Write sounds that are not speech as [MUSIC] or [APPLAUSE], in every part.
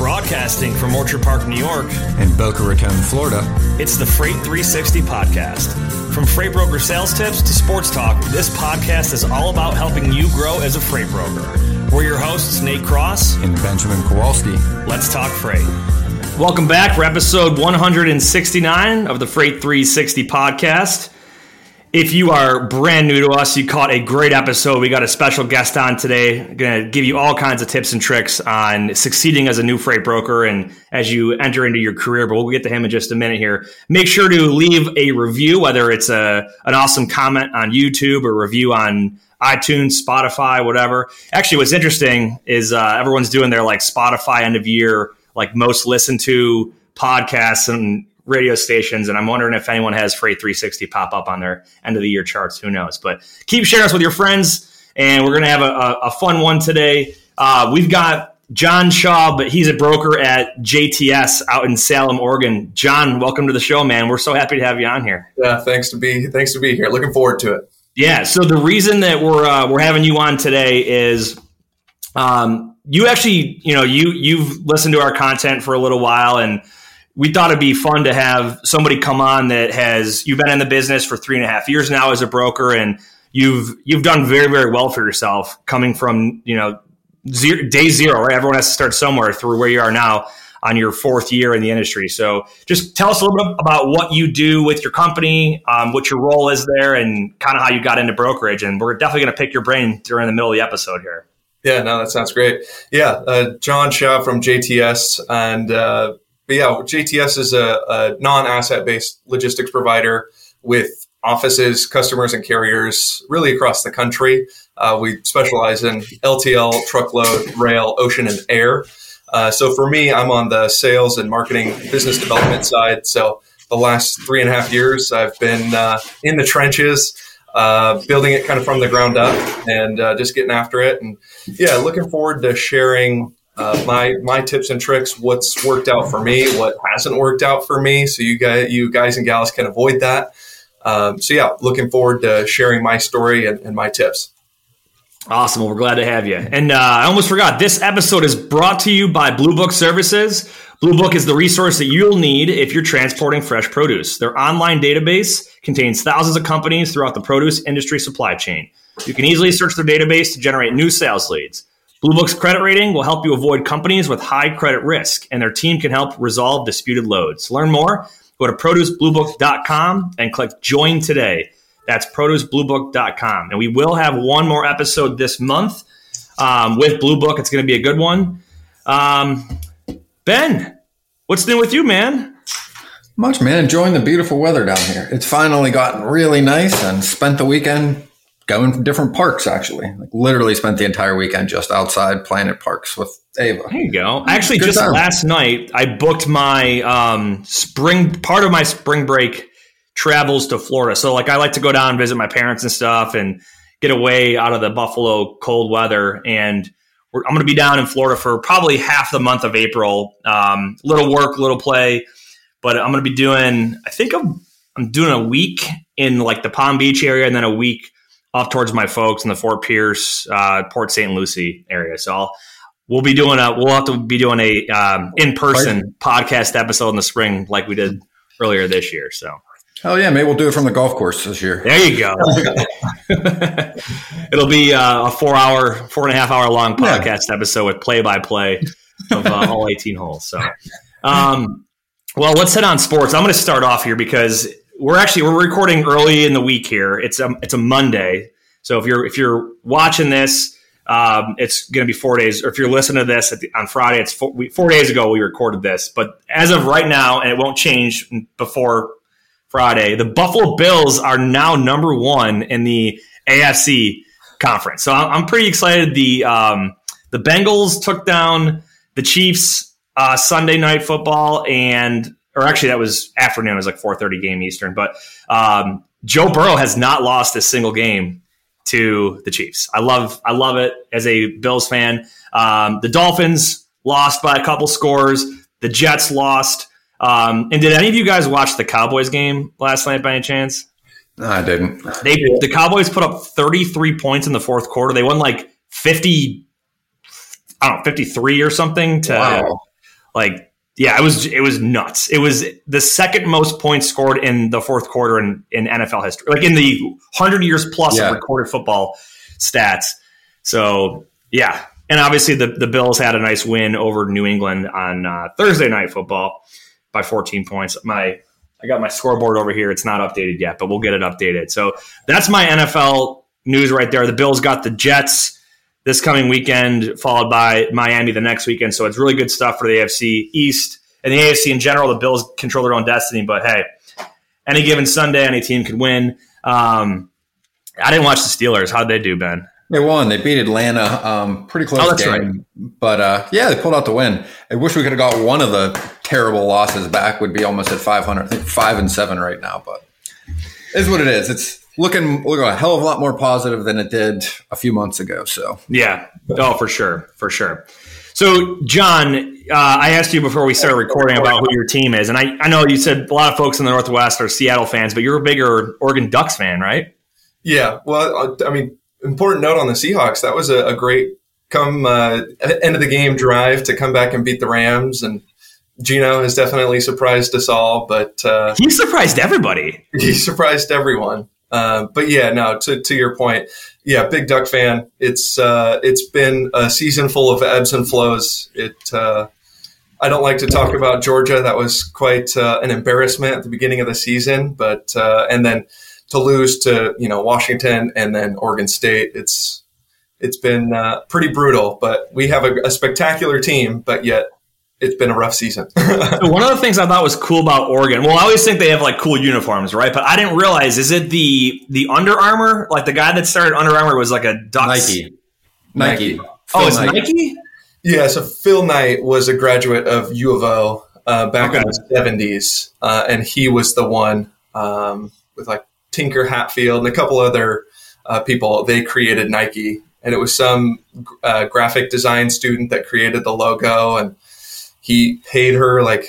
Broadcasting from Orchard Park, New York, and Boca Raton, Florida. it's the Freight 360 podcast. From freight broker sales tips to sports talk, this podcast is all about helping you grow as a freight broker. We're your hosts, Nate Cross. And Benjamin Kowalski. Let's talk freight. Welcome back for episode 169 of the Freight 360 podcast. If you are brand new to us, you caught a great episode. We got a special guest on today. Going to give you all kinds of tips and tricks on succeeding as a new freight broker and as you enter into your career. But we'll get to him in just a minute here. Make sure to leave a review, whether it's a an awesome comment on YouTube or review on iTunes, Spotify, whatever. Actually, what's interesting is uh, everyone's doing their like Spotify end of year, like most listened to podcasts and radio stations. And I'm wondering if anyone has Freight 360 pop up on their end of the year charts. Who knows? But keep sharing us with your friends. And we're going to have a, a, a fun one today. Uh, we've got John Shaw, but he's a broker at JTS out in Salem, Oregon. John, welcome to the show, man. We're so happy to have you on here. Yeah, thanks to be thanks to be here. Looking forward to it. Yeah. So the reason that we're uh, we're having you on today is um, you actually, you know, you you've listened to our content for a little while, and we thought it'd be fun to have somebody come on that has you've been in the business for three and a half years now as a broker, and you've you've done very very well for yourself coming from you know zero, day zero. Right, everyone has to start somewhere through where you are now on your fourth year in the industry. So just tell us a little bit about what you do with your company, um, what your role is there, and kind of how you got into brokerage. And we're definitely going to pick your brain during the middle of the episode here. Yeah, no, that sounds great. Yeah, uh, John Shaw from JTS, and uh, but yeah, JTS is a, a non-asset based logistics provider with offices, customers, and carriers really across the country. Uh, we specialize in LTL, truckload, rail, ocean, and air. Uh, so for me, I'm on the sales and marketing business development side. So the last three and a half years, I've been uh, in the trenches, uh, building it kind of from the ground up and uh, just getting after it. And yeah, looking forward to sharing uh, my my tips and tricks, what's worked out for me, what hasn't worked out for me, so you guys you guys and gals can avoid that. Um, so yeah, looking forward to sharing my story and, and my tips. Awesome. Well, we're glad to have you. And uh, I almost forgot this episode is brought to you by Blue Book Services. Blue Book is the resource that you'll need if you're transporting fresh produce. Their online database contains thousands of companies throughout the produce industry supply chain. You can easily search their database to generate new sales leads. Blue Book's credit rating will help you avoid companies with high credit risk, and their team can help resolve disputed loads. Learn more. Go to producebluebook.com and click join today. That's producebluebook.com. And we will have one more episode this month um, with Blue Book. It's going to be a good one. Um, ben, what's new with you, man? Much, man. Enjoying the beautiful weather down here. It's finally gotten really nice and spent the weekend going to different parks, actually. Like literally spent the entire weekend just outside playing at parks with Ava. There you go. Actually, Good just time. last night, I booked my um, spring part of my spring break travels to Florida. So, like, I like to go down and visit my parents and stuff and get away out of the Buffalo cold weather. And we're, I'm going to be down in Florida for probably half the month of April. Um, little work, little play, but I'm going to be doing. I think I'm I'm doing a week in like the Palm Beach area, and then a week up towards my folks in the Fort Pierce, uh, Port St. Lucie area. So I'll we'll be doing a we'll have to be doing a um, in person podcast episode in the spring like we did earlier this year. So Oh yeah, maybe we'll do it from the golf course this year. there you go. [LAUGHS] It'll be uh, a four hour, four and a half hour long Yeah. podcast episode with play by play of uh, all 18 holes. So, um, well, let's hit on sports. I'm going to start off here because we're actually we're recording early in the week here. It's a it's a Monday, so if you're if you're watching this, um, it's going to be four days. Or if you're listening to this the, on Friday, it's four, we, four days ago we recorded this. But as of right now, and it won't change before Friday, the Buffalo Bills are now number one in the AFC conference. So I'm, I'm pretty excited. The um, the Bengals took down the Chiefs uh, Sunday night football, and or actually that was afternoon. It was like 4:30 game Eastern. But um, Joe Burrow has not lost a single game to the Chiefs. I love I love it as a Bills fan. Um, the Dolphins lost by a couple scores. The Jets lost. Um, and did any of you guys watch the Cowboys game last night by any chance? No, I didn't. They the Cowboys put up 33 points in the fourth quarter. They won like 50 I don't know, 53 or something to Wow. Like, yeah, it was it was nuts. It was the second most points scored in the fourth quarter in, in NFL history, like in the hundred years plus Yeah. of recorded football stats. So yeah, and obviously the the Bills had a nice win over New England on uh, Thursday night football by 14 points. My I got my scoreboard over here. It's not updated yet, but we'll get it updated. So that's my NFL news right there. The Bills got the Jets this coming weekend, followed by Miami the next weekend. So it's really good stuff for the AFC East and the AFC in general. The Bills control their own destiny, but hey, any given Sunday, any team could win. Um, I didn't watch the Steelers. How'd they do, Ben? They won. They beat Atlanta. Um, pretty close Oh, game. But uh, yeah, they pulled out the win. I wish we could have got one of the terrible losses back. Would be almost at 500. I think five and seven right now. But is what it is. It's looking looking a hell of a lot more positive than it did a few months ago. So Yeah. Oh, for sure. For sure. So, John, uh, I asked you before we started recording about who your team is. And I, I know you said a lot of folks in the Northwest are Seattle fans, but you're a bigger Oregon Ducks fan, right? Yeah, well, uh, I mean, important note on the Seahawks. That was a, a great come uh, end of the game drive to come back and beat the Rams, and Geno has definitely surprised us all, but uh, He surprised everybody. he surprised everyone. Uh, but yeah, no. To, to your point, yeah, big Duck fan. It's uh, it's been a season full of ebbs and flows. It. Uh, I don't like to talk about Georgia. That was quite uh, an embarrassment at the beginning of the season, but uh, and then to lose to you know Washington and then Oregon State, it's it's been pretty brutal. But we have a, a spectacular team, but yet it's been a rough season. [LAUGHS] So one of the things I thought was cool about Oregon, well, I always think they have like cool uniforms, right? But I didn't realize, is it the the Under Armour? Like the guy that started Under Armour was like a Ducks. Nike, Nike. Nike. Oh, it's Nike? Yeah, so Phil Knight was a graduate of U of O uh, back in the seventies, uh, and he was the one um, with like Tinker Hatfield and a couple other uh, people. They created Nike, and it was some uh, graphic design student that created the logo, and he paid her like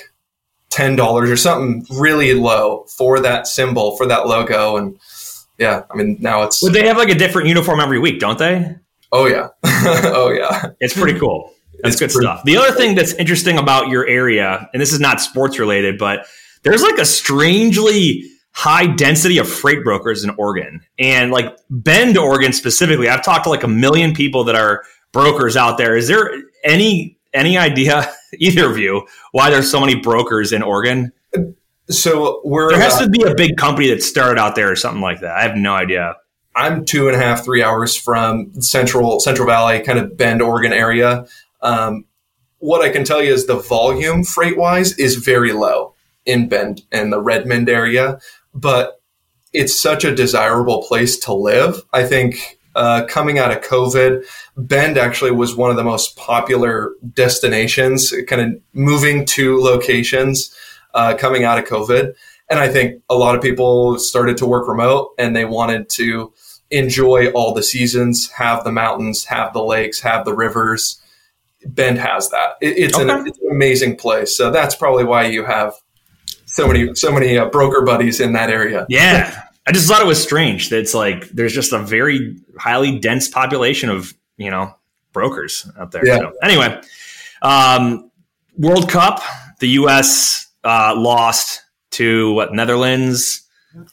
ten dollars or something really low for that symbol for that logo, and yeah, I mean now it's Would they have like a different uniform every week, don't they? oh yeah, [LAUGHS] oh yeah. It's pretty cool. That's It's good pretty- stuff. The other thing that's interesting about your area, and this is not sports related, but there's like a strangely high density of freight brokers in Oregon. And like Bend, Oregon specifically, I've talked to like a million people that are brokers out there. Is there any any idea, [LAUGHS] either of you, why there's so many brokers in Oregon? So we're There has uh, to be a big company that started out there or something like that. I have no idea. I'm two and a half, three hours from Central Central Valley, kind of Bend, Oregon area. Um, what I can tell you is the volume freight wise is very low in Bend and the Redmond area, but it's such a desirable place to live. I think uh, coming out of COVID, Bend actually was one of the most popular destinations, kind of moving to locations uh, coming out of COVID. And I think a lot of people started to work remote and they wanted to enjoy all the seasons, have the mountains, have the lakes, have the rivers. Bend has that. It, it's, an, it's an amazing place. So that's probably why you have so many so many uh, broker buddies in that area. Yeah. I just thought it was strange that it's like there's just a very highly dense population of, you know, brokers out there. Yeah. So anyway, um, World Cup, the US uh, lost to what Netherlands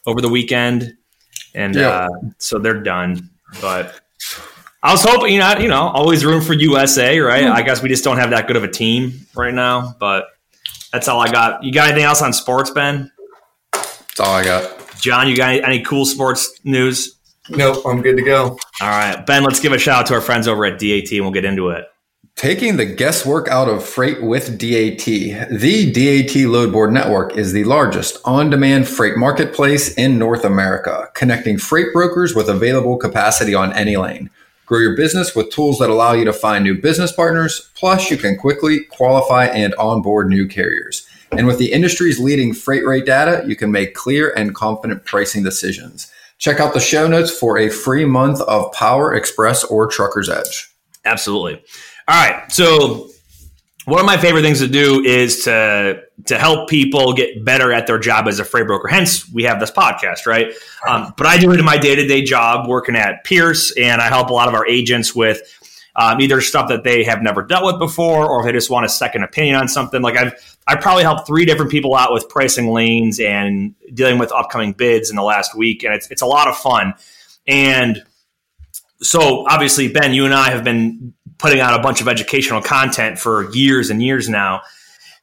over the weekend. And Yeah. uh, so they're done. But I was hoping, you know, you know, always room for USA, right? I guess we just don't have that good of a team right now, but that's all I got. You got anything else on sports, Ben? That's all I got. John, you got any, any cool sports news? Nope, I'm good to go. All right, Ben, let's give a shout out to our friends over at DAT and we'll get into it. Taking the guesswork out of freight with DAT. The DAT Load Board Network is the largest on demand freight marketplace in North America, connecting freight brokers with available capacity on any lane. Grow your business with tools that allow you to find new business partners, plus, you can quickly qualify and onboard new carriers. And with the industry's leading freight rate data, you can make clear and confident pricing decisions. Check out the show notes for a free month of Power Express or Trucker's Edge. Absolutely. All right, so one of my favorite things to do is to to help people get better at their job as a freight broker. Hence, we have this podcast, right? Um, but I do it in my day to day job, working at Pierce, and I help a lot of our agents with um, either stuff that they have never dealt with before, or if they just want a second opinion on something. Like I've I probably helped three different people out with pricing lanes and dealing with upcoming bids in the last week, and it's it's a lot of fun. And so obviously, Ben, you and I have been putting out a bunch of educational content for years and years now.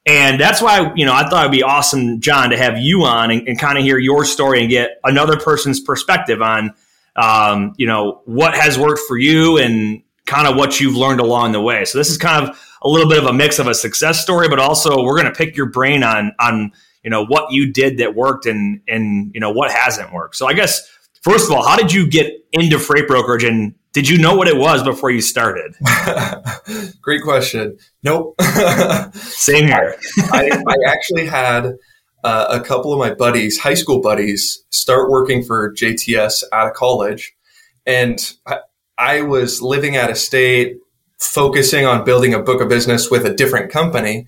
And that's why, you know, I thought it'd be awesome, John, to have you on and, and kind of hear your story and get another person's perspective on, um, you know, what has worked for you and kind of what you've learned along the way. So this is kind of a little bit of a mix of a success story, but also we're going to pick your brain on, on, you know, what you did that worked and, and, you know, what hasn't worked. So I guess, first of all, how did you get into freight brokerage and did you know what it was before you started? [LAUGHS] Great question. Nope. [LAUGHS] Same here. I, I, actually had uh, a couple of my buddies, high school buddies, start working for JTS out of college. And I, I was living out of state, focusing on building a book of business with a different company.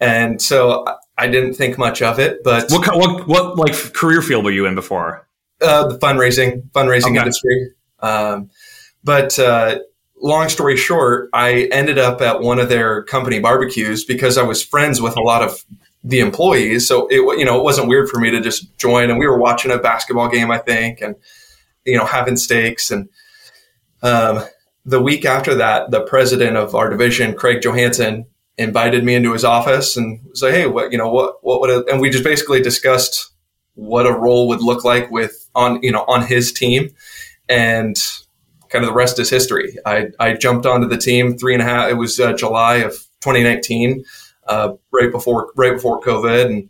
And so I didn't think much of it, but what, what, what like career field were you in before? Uh, the fundraising, fundraising okay. industry. Um, but uh, long story short, I ended up at one of their company barbecues because I was friends with a lot of the employees. So it you know it wasn't weird for me to just join. And we were watching a basketball game, I think, and you know having steaks. And um, the week after that, the president of our division, Craig Johansson, invited me into his office and was like, "Hey, what you know what what would?" And we just basically discussed what a role would look like with on you know on his team and kind of the rest is history. I, I jumped onto the team three and a half. It was uh, July of 2019, uh, right before right before COVID, and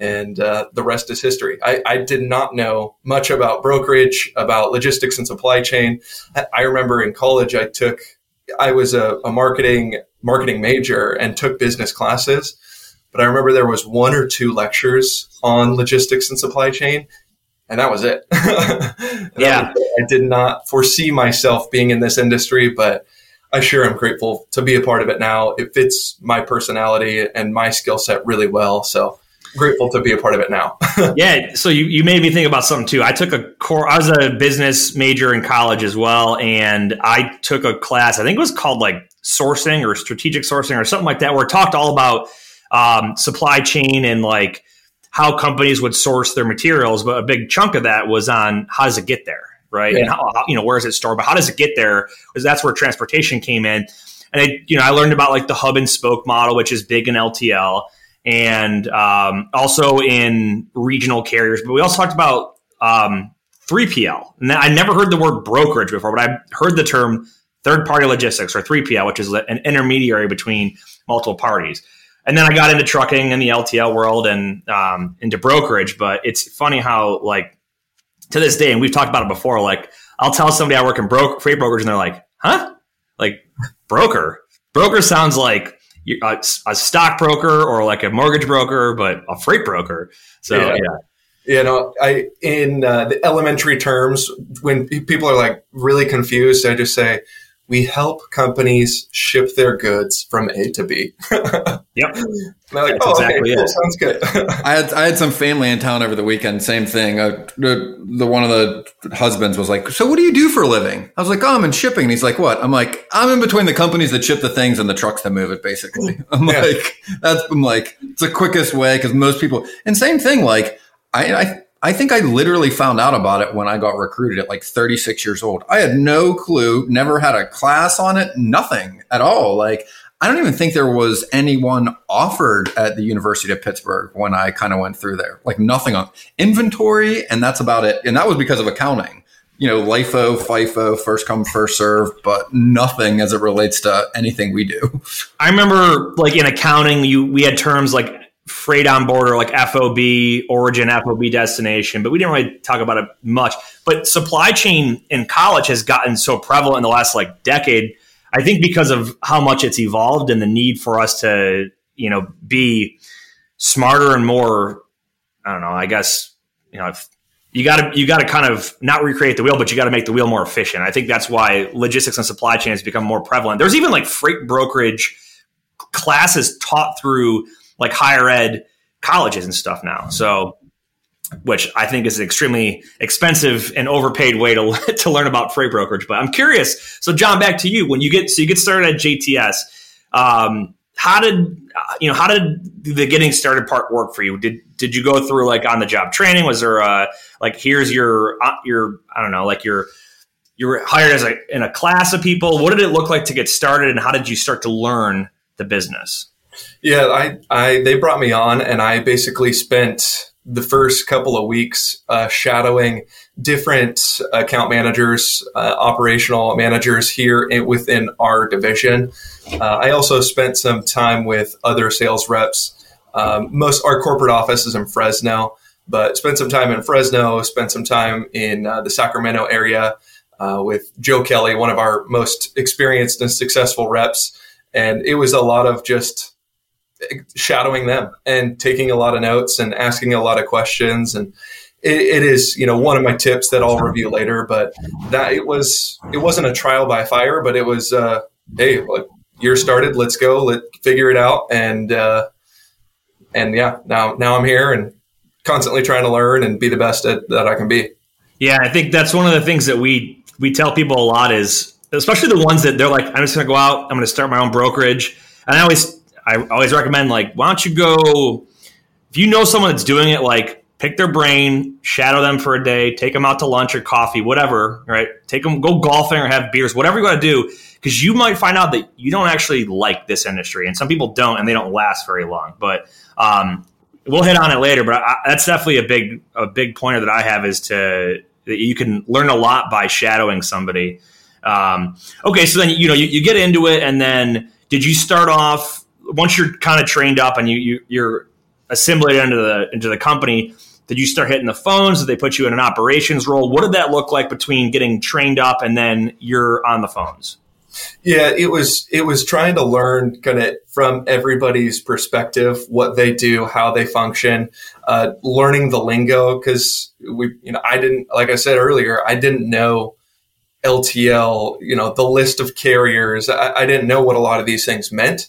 and uh, the rest is history. I, I, did not know much about brokerage, about logistics and supply chain. I, I remember in college, I took I was a, a marketing marketing major and took business classes. But I remember there was one or two lectures on logistics and supply chain, and that was it. [LAUGHS] yeah. I did not foresee myself being in this industry, but I sure am grateful to be a part of it now. It fits my personality and my skill set really well. So grateful to be a part of it now. [LAUGHS] yeah. So you, you made me think about something too. I took a core, I was a business major in college as well. And I took a class, I think it was called like sourcing or strategic sourcing or something like that, where it talked all about um, supply chain and like, how companies would source their materials, but a big chunk of that was on how does it get there, right? Yeah. And how, you know where is it stored, but how does it get there? Because that's where transportation came in. And I, you know, I learned about like the hub and spoke model, which is big in LTL, and um, also in regional carriers. But we also talked about um, 3PL. And I never heard the word brokerage before, but I heard the term third party logistics or 3PL, which is an intermediary between multiple parties and then I got into trucking in the LTL world and um, into brokerage. But it's funny how like to this day, and we've talked about it before. Like I'll tell somebody I work in bro- freight brokerage, and they're like, "Huh? Like broker? Broker sounds like a, a stock broker or like a mortgage broker, but a freight broker." So yeah. yeah. You know, I in uh, the elementary terms, when people are like really confused, I just say, we help companies ship their goods from A to B. [LAUGHS] yep. like, oh, exactly okay, cool, sounds good. [LAUGHS] I had I had some family in town over the weekend. Same thing. Uh, the, the one of the husbands was like, "So what do you do for a living?" I was like, "Oh, I'm in shipping." And he's like, "What?" I'm like, "I'm in between the companies that ship the things and the trucks that move it." Basically, [LAUGHS] I'm yeah. like, "That's I'm like it's the quickest way because most people." And same thing, like I, I I think I literally found out about it when I got recruited at like 36 years old. I had no clue, never had a class on it, nothing at all. Like, I don't even think there was anyone offered at the University of Pittsburgh when I kind of went through there. Like, nothing on inventory, and that's about it. And that was because of accounting. You know, LIFO, FIFO, first come, first serve, but nothing as it relates to anything we do. I remember, like in accounting, you we had terms like freight on board or like FOB origin, FOB destination, but we didn't really talk about it much. But supply chain in college has gotten so prevalent in the last like decade. I think because of how much it's evolved and the need for us to, you know, be smarter and more, I don't know, I guess, you know, you got to you got to kind of not recreate the wheel, but you got to make the wheel more efficient. I think that's why logistics and supply chain has become more prevalent. There's even like freight brokerage classes taught through like higher ed colleges and stuff now. So which I think is an extremely expensive and overpaid way to [LAUGHS] to learn about freight brokerage. But I'm curious. So, John, back to you. When you get so you get started at JTS, um, how did you know how did the getting started part work for you? Did did you go through like on the job training? Was there a like here's your uh, your I don't know like your you were hired as a in a class of people. What did it look like to get started, and how did you start to learn the business? Yeah, I, I they brought me on, and I basically spent the first couple of weeks uh, shadowing different account managers, uh, operational managers here in, within our division. Uh, I also spent some time with other sales reps. Um, most our corporate office is in Fresno, but spent some time in Fresno. Spent some time in uh, the Sacramento area uh, with Joe Kelly, one of our most experienced and successful reps, and it was a lot of just shadowing them and taking a lot of notes and asking a lot of questions. And it, it is you know one of my tips that I'll review later but that it was it wasn't a trial by fire but it was uh, hey look, year started let's go let figure it out. And uh, and yeah now now I'm here and constantly trying to learn and be the best at, that I can be. Yeah I think that's one of the things that we we tell people a lot is especially the ones that they're like I'm just to go out I'm to start my own brokerage. And I always I always recommend like, why don't you go if you know someone that's doing it, like pick their brain, shadow them for a day, take them out to lunch or coffee, whatever, right? Take them, go golfing or have beers, whatever you got to do, because you might find out that you don't actually like this industry, and some people don't, and they don't last very long. But um, we'll hit on it later. But I, that's definitely a big a big pointer that I have is to that you can learn a lot by shadowing somebody. Um, okay, so then you know you, you get into it, and then did you start off? Once you're kind of trained up and you, you you're assimilated into the into the company, did you start hitting the phones? Did they put you in an operations role? What did that look like between getting trained up and then you're on the phones? Yeah, it was it was trying to learn kind of from everybody's perspective what they do, how they function, uh, learning the lingo because we you know I didn't like I said earlier I didn't know LTL you know the list of carriers I, I didn't know what a lot of these things meant.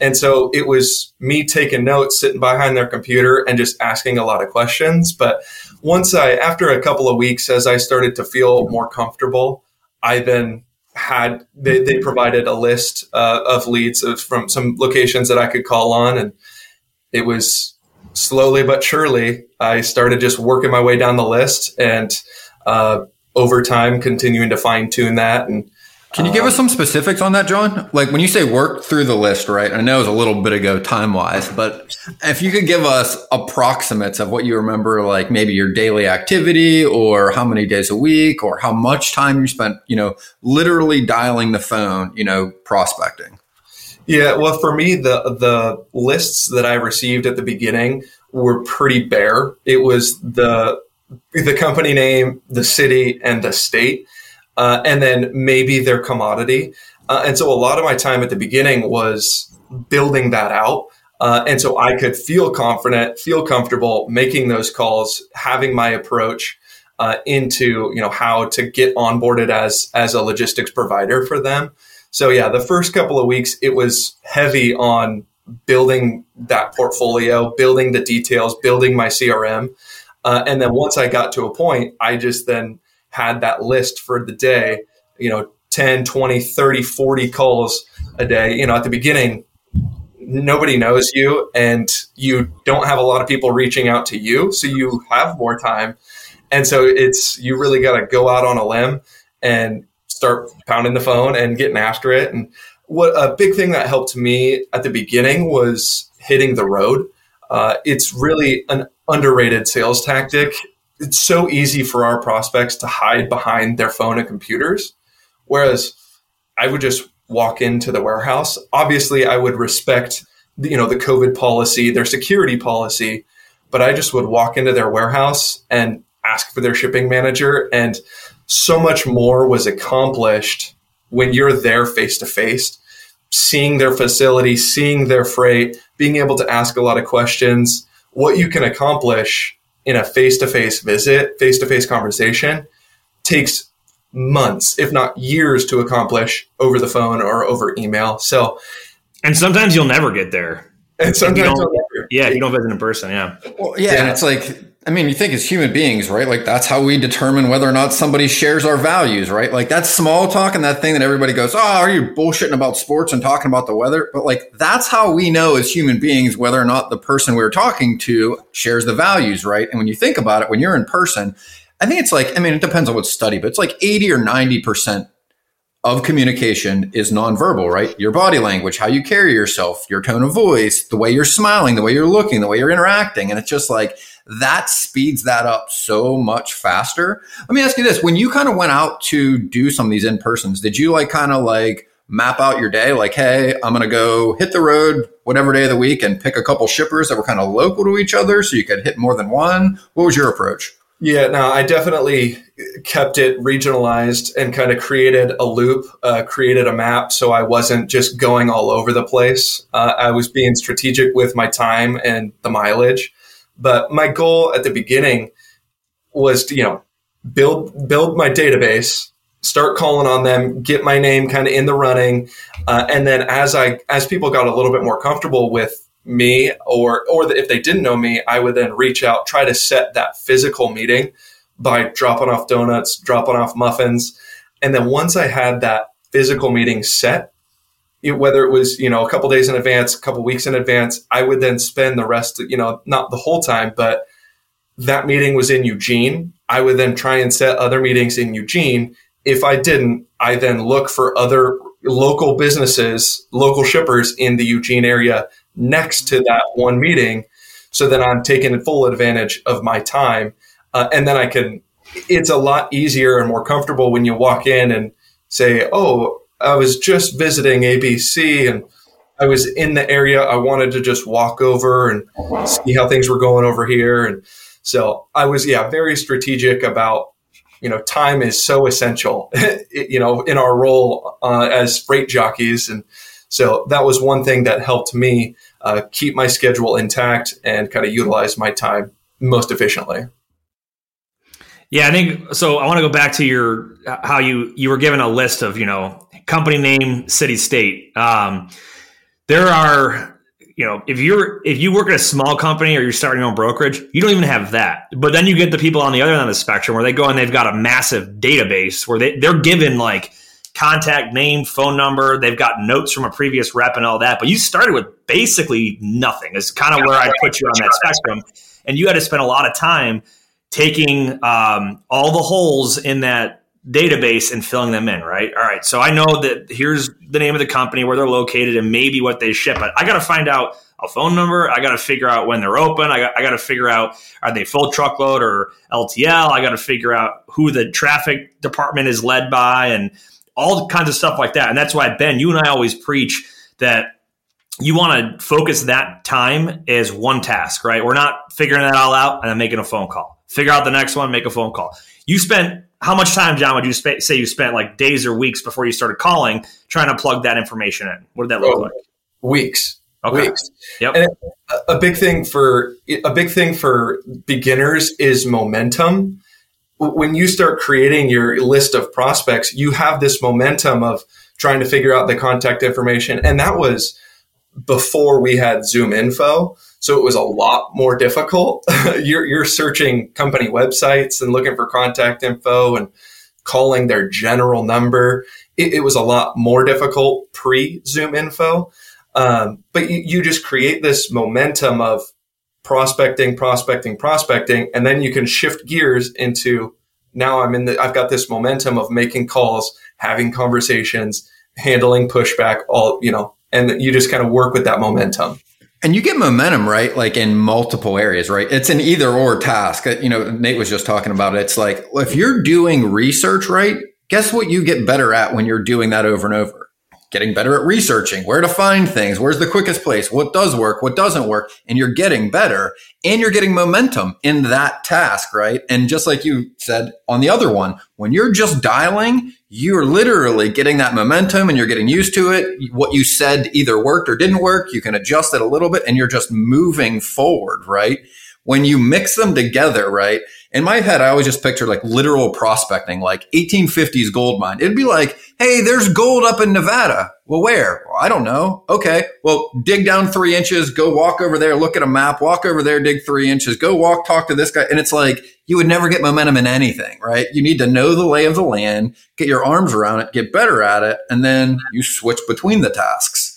And so it was me taking notes, sitting behind their computer and just asking a lot of questions. But once I, after a couple of weeks, as I started to feel more comfortable, I then had, they, they provided a list uh, of leads from some locations that I could call on. And it was slowly but surely, I started just working my way down the list and, uh, over time continuing to fine tune that and can you give us um, some specifics on that, John? Like when you say work through the list, right? I know it was a little bit ago time wise, but if you could give us approximates of what you remember, like maybe your daily activity or how many days a week or how much time you spent, you know, literally dialing the phone, you know, prospecting. Yeah, well, for me, the the lists that I received at the beginning were pretty bare. It was the the company name, the city, and the state uh, and then maybe their commodity. Uh, and so a lot of my time at the beginning was building that out. Uh, and so I could feel confident, feel comfortable making those calls, having my approach uh, into you know how to get onboarded as as a logistics provider for them. So yeah, the first couple of weeks it was heavy on building that portfolio, building the details, building my CRM, uh, and then once I got to a point, I just then had that list for the day, you know, 10, 20, 30, 40 calls a day. You know, at the beginning, nobody knows you and you don't have a lot of people reaching out to you. So you have more time. And so it's, you really got to go out on a limb and start pounding the phone and getting after it. And what a big thing that helped me at the beginning was hitting the road. Uh, it's really an underrated sales tactic it's so easy for our prospects to hide behind their phone and computers. Whereas I would just walk into the warehouse. Obviously, I would respect you know the COVID policy, their security policy, but I just would walk into their warehouse and ask for their shipping manager, and so much more was accomplished when you're there face to face, seeing their facility, seeing their freight, being able to ask a lot of questions. What you can accomplish in a face to face visit, face to face conversation takes months, if not years, to accomplish over the phone or over email. So, and sometimes you'll never get there. And sometimes, you yeah, you don't visit in person. Yeah. Well, yeah, yeah. And it's like I mean, you think as human beings, right? Like that's how we determine whether or not somebody shares our values, right? Like that small talk and that thing that everybody goes, Oh, are you bullshitting about sports and talking about the weather? But like that's how we know as human beings whether or not the person we're talking to shares the values, right? And when you think about it, when you're in person, I think it's like, I mean, it depends on what study, but it's like 80 or 90% of communication is nonverbal, right? Your body language, how you carry yourself, your tone of voice, the way you're smiling, the way you're looking, the way you're interacting. And it's just like, that speeds that up so much faster. Let me ask you this. When you kind of went out to do some of these in persons, did you like kind of like map out your day? Like, hey, I'm going to go hit the road, whatever day of the week, and pick a couple shippers that were kind of local to each other so you could hit more than one? What was your approach? Yeah, no, I definitely kept it regionalized and kind of created a loop, uh, created a map so I wasn't just going all over the place. Uh, I was being strategic with my time and the mileage. But my goal at the beginning was to, you know, build build my database, start calling on them, get my name kind of in the running, uh, and then as I as people got a little bit more comfortable with me, or or if they didn't know me, I would then reach out, try to set that physical meeting by dropping off donuts, dropping off muffins, and then once I had that physical meeting set, whether it was you know a couple days in advance, a couple weeks in advance, I would then spend the rest, you know, not the whole time, but that meeting was in Eugene. I would then try and set other meetings in Eugene. If I didn't, I then look for other local businesses, local shippers in the Eugene area next to that one meeting. So then I'm taking full advantage of my time. Uh, and then I can, it's a lot easier and more comfortable when you walk in and say, Oh, I was just visiting ABC and I was in the area. I wanted to just walk over and see how things were going over here. And so I was, yeah, very strategic about, you know, time is so essential, [LAUGHS] you know, in our role uh, as freight jockeys. And so that was one thing that helped me uh, keep my schedule intact and kind of utilize my time most efficiently. Yeah, I think so. I want to go back to your how you you were given a list of you know company name, city, state. Um, there are, you know, if you're if you work at a small company or you're starting your own brokerage, you don't even have that. But then you get the people on the other end of the spectrum where they go and they've got a massive database where they, they're given like contact name, phone number. They've got notes from a previous rep and all that. But you started with basically nothing. Is kind of where I put you on that spectrum, and you had to spend a lot of time taking um, all the holes in that database and filling them in, right? All right. So I know that here's the name of the company, where they're located, and maybe what they ship. But I got to find out a phone number. I got to figure out when they're open. I got, I got to figure out are they full truckload or LTL. I got to figure out who the traffic department is led by and all kinds of stuff like that. And that's why Ben, you and I always preach that you want to focus that time as one task, right? We're not figuring that all out and then making a phone call. Figure out the next one, make a phone call. You spent how much time, John, would you sp- say you spent like days or weeks before you started calling trying to plug that information in? What did that look oh, like? Weeks. Okay. Weeks. Yep. And a big thing for a big thing for beginners is momentum. When you start creating your list of prospects, you have this momentum of trying to figure out the contact information, and that was before we had ZoomInfo. So it was a lot more difficult. [LAUGHS] you're, you're searching company websites and looking for contact info and calling their general number. It, it was a lot more difficult pre ZoomInfo. Um, but you, you just create this momentum of prospecting, prospecting, prospecting, and then you can shift gears into now I'm in the, I've got this momentum of making calls, having conversations, handling pushback, all, you know, and you just kind of work with that momentum. And you get momentum, right? Like in multiple areas, right? It's an either or task. Uh, you know, Nate was just talking about it. It's like if you're doing research, right? Guess what you get better at when you're doing that over and over? Getting better at researching where to find things, where's the quickest place, what does work, what doesn't work, and you're getting better and you're getting momentum in that task, right? And just like you said on the other one, when you're just dialing, you're literally getting that momentum and you're getting used to it. What you said either worked or didn't work. You can adjust it a little bit and you're just moving forward, right? When you mix them together, right? In my head, I always just picture like literal prospecting, like 1850s gold mine. It'd be like, Hey, there's gold up in Nevada. Well, where? Well, I don't know. Okay. Well, dig down three inches, go walk over there, look at a map, walk over there, dig three inches, go walk, talk to this guy. And it's like, you would never get momentum in anything, right? You need to know the lay of the land, get your arms around it, get better at it, and then you switch between the tasks.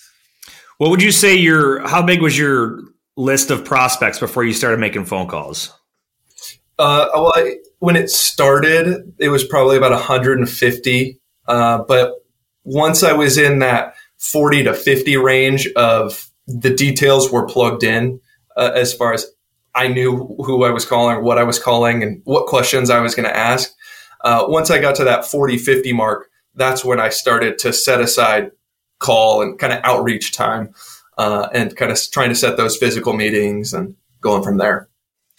What would you say your, how big was your list of prospects before you started making phone calls? Uh, well, I, when it started, it was probably about 150. Uh, but once I was in that 40 to 50 range of the details were plugged in uh, as far as I knew who I was calling, what I was calling, and what questions I was going to ask. Uh, once I got to that 40, 50 mark, that's when I started to set aside call and kind of outreach time uh, and kind of trying to set those physical meetings and going from there.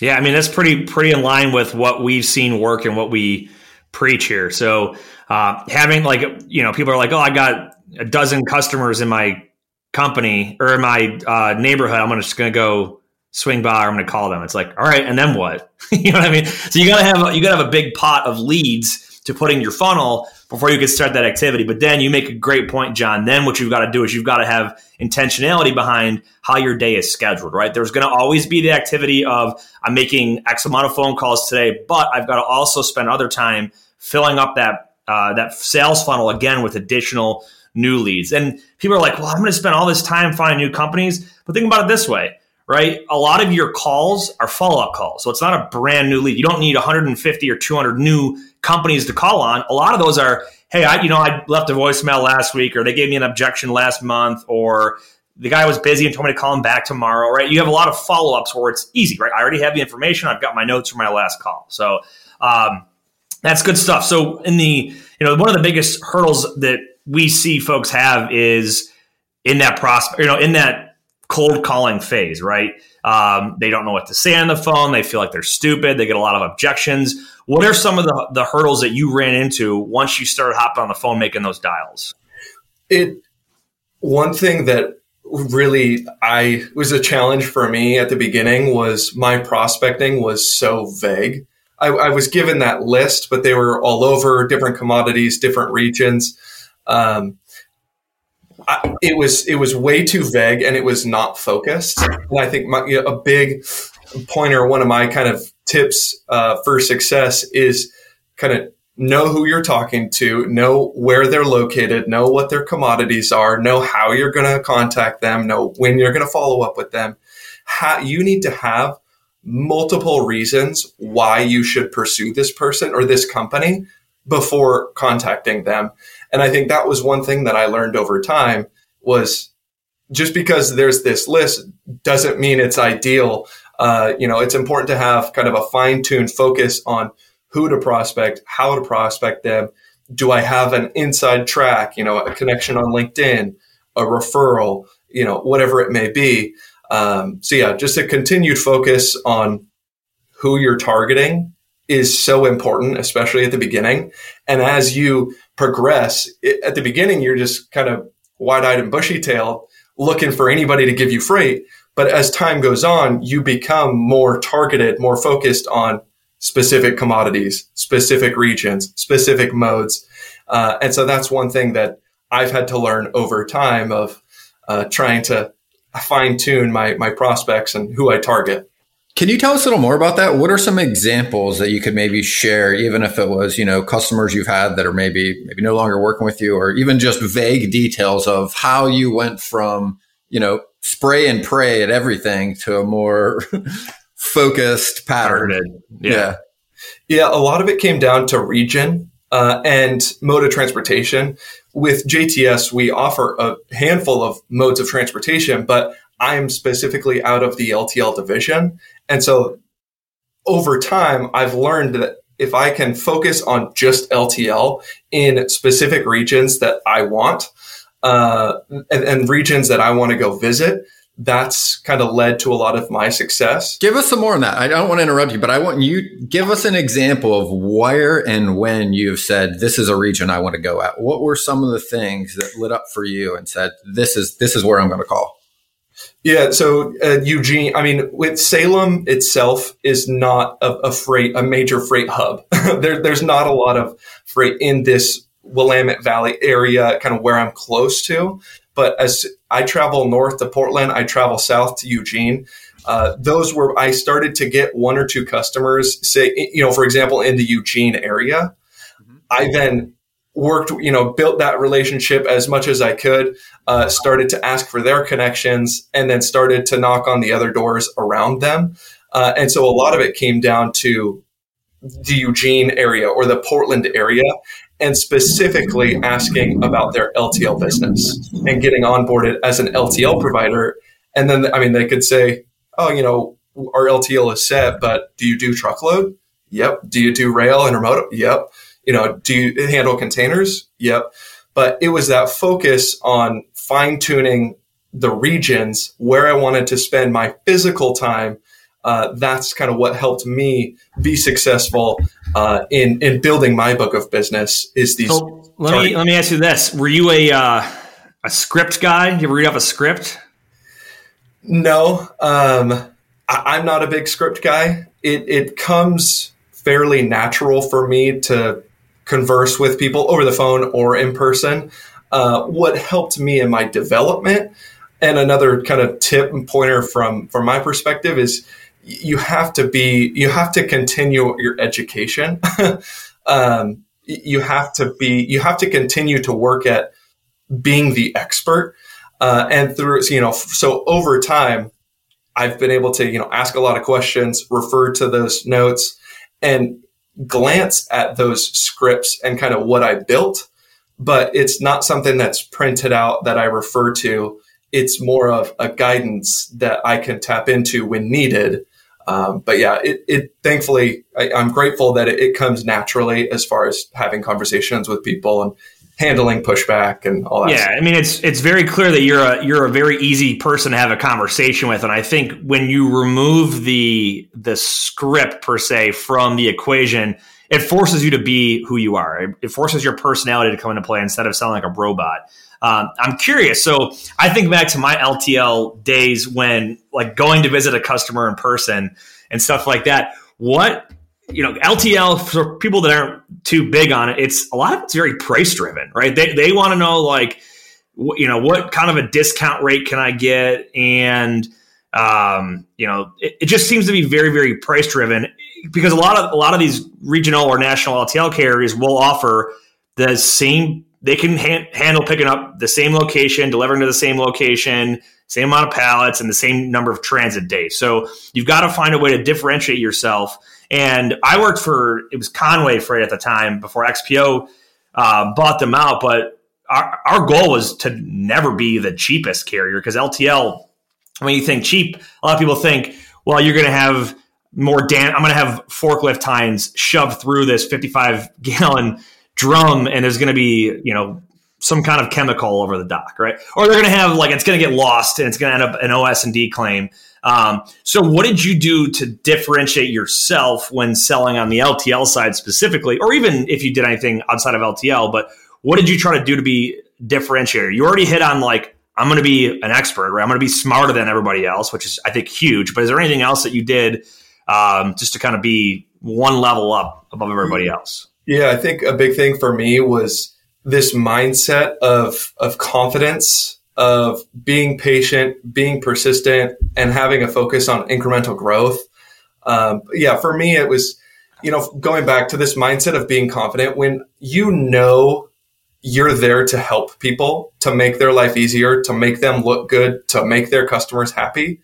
Yeah, I mean that's pretty pretty in line with what we've seen work and what we preach here. So uh, having like you know people are like, oh, I got a dozen customers in my company or in my uh, neighborhood. I'm just going to go swing by. Or I'm going to call them. It's like, all right, and then what? [LAUGHS] you know what I mean? So you got to have you got to have a big pot of leads to put in your funnel before you can start that activity. But then you make a great point, John. Then what you've got to do is you've got to have intentionality behind how your day is scheduled, right? There's going to always be the activity of I'm making X amount of phone calls today, but I've got to also spend other time filling up that uh, that sales funnel again with additional new leads. And people are like, well, I'm going to spend all this time finding new companies. But think about it this way right? A lot of your calls are follow up calls. So it's not a brand new lead. You don't need 150 or 200 new companies to call on. A lot of those are, hey, I, you know, I left a voicemail last week or they gave me an objection last month or the guy was busy and told me to call him back tomorrow, right? You have a lot of follow ups where it's easy, right? I already have the information. I've got my notes from my last call. So, um, that's good stuff. So in the, you know, one of the biggest hurdles that we see folks have is in that prospect, you know, in that cold calling phase, right? Um, they don't know what to say on the phone. They feel like they're stupid. They get a lot of objections. What are some of the, the hurdles that you ran into once you started hopping on the phone making those dials? It one thing that really I was a challenge for me at the beginning was my prospecting was so vague. I, I was given that list, but they were all over different commodities, different regions. Um, It was it was way too vague and it was not focused. And I think my, you know, a big pointer, one of my kind of tips uh, for success is kind of know who you're talking to, know where they're located, know what their commodities are, know how you're going to contact them, know when you're going to follow up with them. How, you need to have multiple reasons why you should pursue this person or this company before contacting them. And I think that was one thing that I learned over time was just because there's this list doesn't mean it's ideal. Uh, you know, it's important to have kind of a fine tuned focus on who to prospect, how to prospect them. Do I have an inside track, you know, a connection on LinkedIn, a referral, you know, whatever it may be. Um, so yeah, just a continued focus on who you're targeting is so important, especially at the beginning. And as you progress, it, at the beginning, you're just kind of wide eyed and bushy tailed looking for anybody to give you freight. But as time goes on, you become more targeted, more focused on specific commodities, specific regions, specific modes. Uh, and so that's one thing that I've had to learn over time of uh, trying to fine tune my, my prospects and who I target. Can you tell us a little more about that? What are some examples that you could maybe share, even if it was, you know, customers you've had that are maybe maybe no longer working with you, or even just vague details of how you went from, you know, spray and pray at everything to a more [LAUGHS] focused pattern. Yeah. yeah. Yeah. A lot of it came down to region uh, and mode of transportation. With JTS, we offer a handful of modes of transportation, but I'm specifically out of the LTL division. And so over time, I've learned that if I can focus on just LTL in specific regions that I want uh, and, and regions that I want to go visit, that's kind of led to a lot of my success. Give us some more on that. I don't want to interrupt you, but I want you give us an example of where and when you've said this is a region I want to go at. What were some of the things that lit up for you and said this is this is where I'm going to call? Yeah, so uh, Eugene, I mean, with Salem itself is not a, a freight, a major freight hub. [LAUGHS] there, there's not a lot of freight in this Willamette Valley area, kind of where I'm close to. But as I travel north to Portland, I travel south to Eugene. Uh, those were I started to get one or two customers say, you know, for example, in the Eugene area. Mm-hmm. I then worked, you know, built that relationship as much as I could, uh, started to ask for their connections, and then started to knock on the other doors around them. Uh, and so a lot of it came down to the Eugene area or the Portland area, and specifically asking about their LTL business and getting onboarded as an LTL provider. And then, I mean, they could say, oh, you know, our LTL is set, but do you do truckload? Yep. Do you do rail and intermodal? Yep you know, do you handle containers? Yep. But it was that focus on fine tuning the regions where I wanted to spend my physical time. Uh, that's kind of what helped me be successful uh, in in building my book of business. Is these? So let me let me ask you this: Were you a uh, a script guy? Did you ever read off a script? No, um, I, am not a big script guy. It it comes fairly natural for me to converse with people over the phone or in person. Uh, what helped me in my development, and another kind of tip and pointer from from my perspective is you have to be you have to continue your education. [LAUGHS] um, you have to be you have to continue to work at being the expert, uh, and through you know so over time. I've been able to, you know, ask a lot of questions, refer to those notes, and glance at those scripts and kind of what I built, but it's not something that's printed out that I refer to. It's more of a guidance that I can tap into when needed. Um, but yeah, it, it thankfully I, am grateful that it, it, comes naturally as far as having conversations with people and handling pushback and all that. Yeah, stuff. I mean it's it's very clear that you're a you're a very easy person to have a conversation with, and I think when you remove the the script per se from the equation, it forces you to be who you are. It forces your personality to come into play instead of sounding like a robot. Um, I'm curious. So I think back to my LTL days when like going to visit a customer in person and stuff like that. What you know, LTL for people that aren't too big on it, it's a lot of it's very price driven, right? They they want to know like, you know, what kind of a discount rate can I get, and um, you know, it, it just seems to be very very price driven because a lot of a lot of these regional or national LTL carriers will offer the same. They can ha- handle picking up the same location, delivering to the same location, same amount of pallets, and the same number of transit days. So you've got to find a way to differentiate yourself and I worked for it was Con-way Freight at the time before XPO uh, bought them out. But our, our goal was to never be the cheapest carrier because LTL. When you think cheap, a lot of people think, well, you're going to have more Dan. I'm going to have forklift tines shoved through this 55 gallon drum, and there's going to be you know some kind of chemical over the dock, right? Or they're going to have like it's going to get lost and it's going to end up an OS and D claim. Um, so, what did you do to differentiate yourself when selling on the LTL side specifically, or even if you did anything outside of LTL? But what did you try to do to be differentiator? You already hit on like I'm going to be an expert, right? I'm going to be smarter than everybody else, which is I think huge. But is there anything else that you did um, just to kind of be one level up above everybody else? Yeah, I think a big thing for me was this mindset of of confidence of being patient, being persistent, and having a focus on incremental growth. Um, yeah, for me, it was, you know, going back to this mindset of being confident when you know you're there to help people, to make their life easier, to make them look good, to make their customers happy.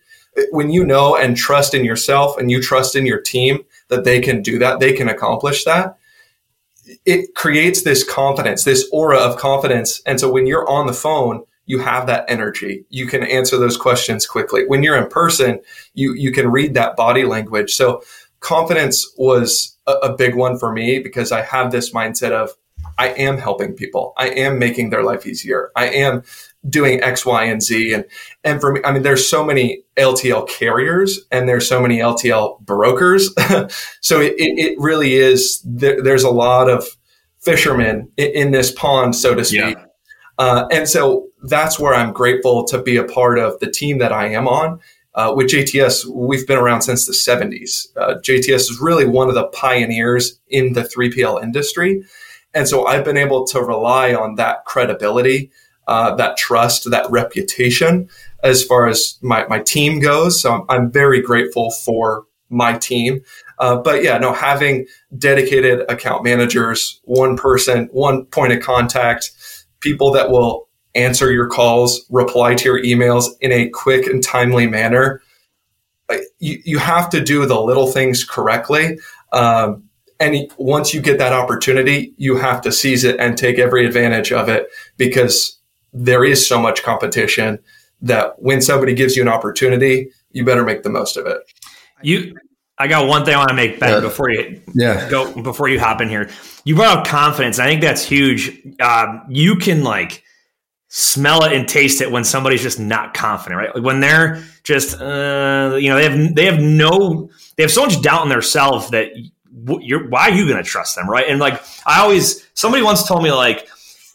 When you know and trust in yourself and you trust in your team that they can do that, they can accomplish that, it creates this confidence, this aura of confidence. And so when you're on the phone, you have that energy. You can answer those questions quickly. When you're in person, you you can read that body language. So confidence was a, a big one for me because I have this mindset of I am helping people. I am making their life easier. I am doing X, Y, and Z. And and for me, I mean, there's so many LTL carriers and there's so many LTL brokers. [LAUGHS] so it, it, really is. There, there's a lot of fishermen in, in, this pond, so to speak. Yeah Uh, and so that's where I'm grateful to be a part of the team that I am on. Uh, with JTS, we've been around since the 70s. Uh, JTS is really one of the pioneers in the 3PL industry. And so I've been able to rely on that credibility, uh, that trust, that reputation as far as my, my team goes. So I'm, I'm very grateful for my team. Uh, but yeah, no, having dedicated account managers, one person, one point of contact, people that will answer your calls, reply to your emails in a quick and timely manner. You, you have to do the little things correctly. Um, and once you get that opportunity, you have to seize it and take every advantage of it because there is so much competition that when somebody gives you an opportunity, you better make the most of it. You, I got one thing I want to make Ben yeah. before you yeah. go before you hop in here. You brought up confidence. I think that's huge. Um, you can like smell it and taste it when somebody's just not confident, right? Like when they're just, uh, you know, they have they have no, they have so much doubt in themselves that you're why are you going to trust them, right? And like I always, somebody once told me like,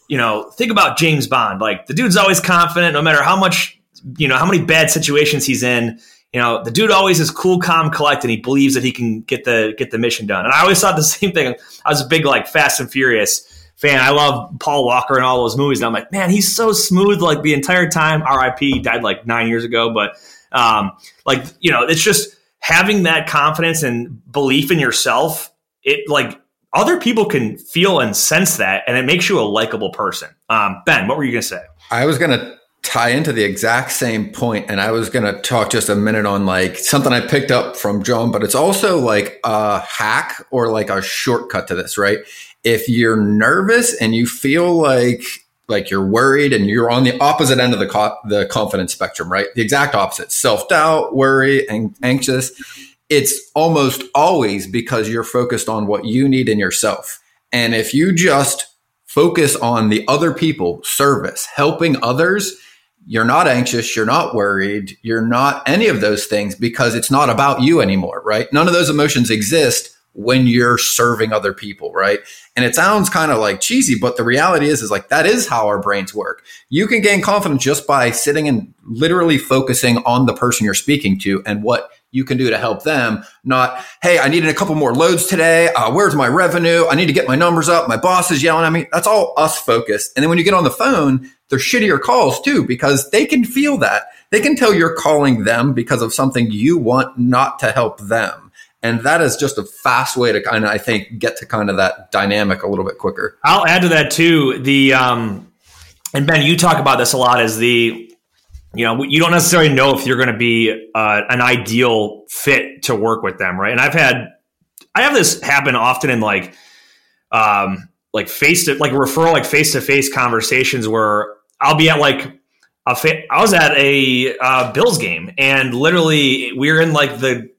you know, think about James Bond. Like the dude's always confident, no matter how much, you know, how many bad situations he's in. You know, the dude always is cool, calm, collected. He believes that he can get the get the mission done. And I always thought the [LAUGHS] same thing. I was a big like Fast and Furious fan. I love Paul Walker and all those movies. And I'm like, man, he's so smooth like the entire time. R.I.P. died like nine years ago, but um, like you know, it's just having that confidence and belief in yourself. It like other people can feel and sense that, and it makes you a likable person. Um, ben, what were you gonna say? I was gonna tie into the exact same point and i was going to talk just a minute on like something i picked up from john but it's also like a hack or like a shortcut to this right if you're nervous and you feel like like you're worried and you're on the opposite end of the co- the confidence spectrum, right? The exact opposite. Self-doubt, worry, and anxious. It's almost always because you're focused on what you need in yourself. And if you just focus on the other people, service, helping others, you're not anxious, you're not worried, you're not any of those things because it's not about you anymore, right? None of those emotions exist when you're serving other people, right? And it sounds kind of like cheesy, but the reality is, is like that is how our brains work. You can gain confidence just by sitting and literally focusing on the person you're speaking to and what you can do to help them. Not, hey, I needed a couple more loads today. Uh, where's my revenue? I need to get my numbers up. My boss is yelling at me. That's all us focused. And then when you get on the phone, they're shittier calls too because they can feel that. They can tell you're calling them because of something you want not to help them. And that is just a fast way to kind of, I think, get to kind of that dynamic a little bit quicker. I'll add to that too. The, um, and Ben, you talk about this a lot as the, you know, you don't necessarily know if you're going to be uh, an ideal fit to work with them, right? And I've had, I have this happen often in like, um, like face to like referral, like face to face conversations where I'll be at like a fa- I was at a uh, Bills game and literally we are in like the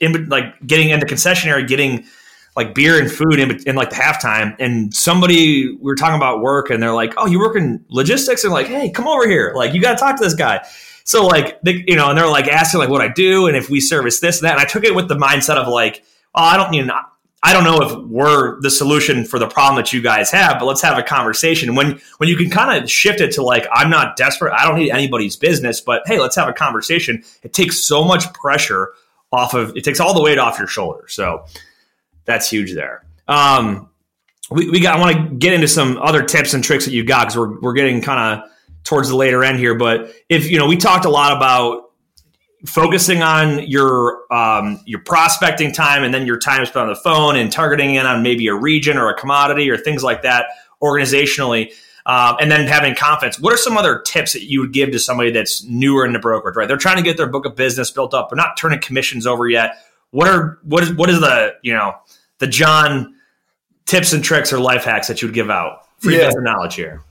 in like getting into concessionary, getting like beer and food in, in like the halftime, and somebody we were talking about work, and they're like, "Oh, you work in logistics?" And like, "Hey, come over here! Like, you got to talk to this guy." So like, they, you know, and they're like asking like what I do and if we service this and that, and I took it with the mindset of like, "Oh, I don't you know." I don't know if we're the solution for the problem that you guys have, but let's have a conversation. When when you can kind of shift it to like, I'm not desperate, I don't need anybody's business, but hey, let's have a conversation. It takes so much pressure off of it takes all the weight off your shoulder. So that's huge there. Um, we, we got. I want to get into some other tips and tricks that you've got because we're we're getting kind of towards the later end here. But if you know, we talked a lot about focusing on your um, your prospecting time and then your time spent on the phone and targeting in on maybe a region or a commodity or things like that organizationally um, and then having confidence. What are some other tips that you would give to somebody that's newer in the brokerage? Right, they're trying to get their book of business built up, but not turning commissions over yet. What are what is what is the you know the John tips and tricks or life hacks that you would give out? Free yeah. knowledge here.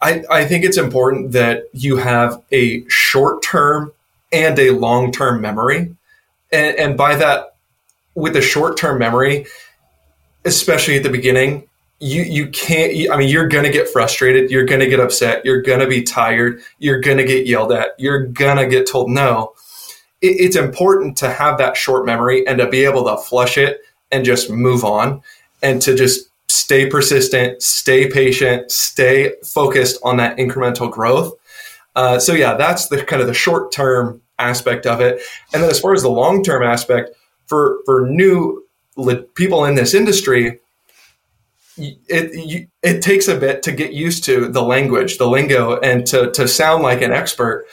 I, I think it's important that you have a short term and a long term memory. And, and by that, with the short term memory, especially at the beginning, you you can't i mean you're going to get frustrated you're going to get upset you're going to be tired you're going to get yelled at you're going to get told no it, it's important to have that short memory and to be able to flush it and just move on and to just stay persistent, stay patient, stay focused on that incremental growth. Uh, so yeah, that's the kind of the short term aspect of it. And then as far as the long term aspect for for new li- people in this industry, it it takes a bit to get used to the language, the lingo, and to to sound like an expert.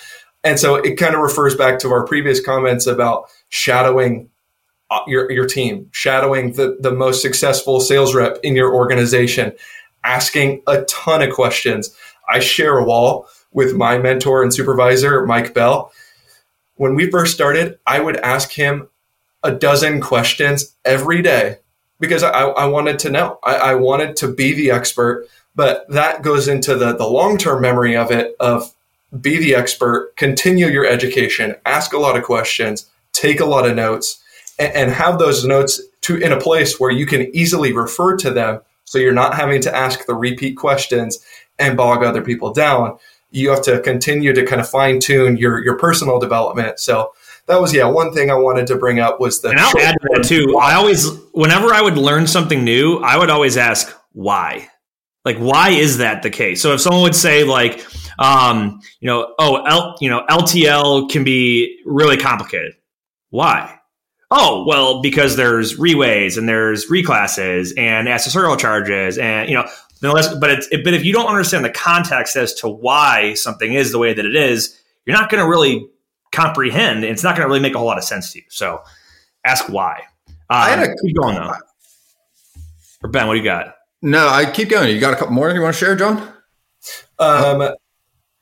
And so it kind of refers back to our previous comments about shadowing Uh, your your team, shadowing the the most successful sales rep in your organization, asking a ton of questions. I share a wall with my mentor and supervisor, Mike Bell. When we first started, I would ask him a dozen questions every day because I, I wanted to know. I, I, wanted to be the expert, but that goes into the, the long term memory of it of be the expert, continue your education, ask a lot of questions, take a lot of notes, and, and have those notes to in a place where you can easily refer to them so you're not having to ask the repeat questions and bog other people down. You have to continue to kind of fine tune your, your personal development. So that was yeah one thing I wanted to bring up was the. And I'll add to that too. I always, whenever I would learn something new, I would always ask why. Like, why is that the case? So if someone would say like, um, you know, oh, L, you know, LTL can be really complicated. Why? Oh, well, because there's reweighs and there's reclasses and accessorial charges and you know, but it's it, but if you don't understand the context as to why something is the way that it is, you're not going to really comprehend. It's not going to really make a whole lot of sense to you. So ask why. I had a, keep going though. Or Ben, what do you got? No, I keep going. You got a couple more you want to share, John? Um,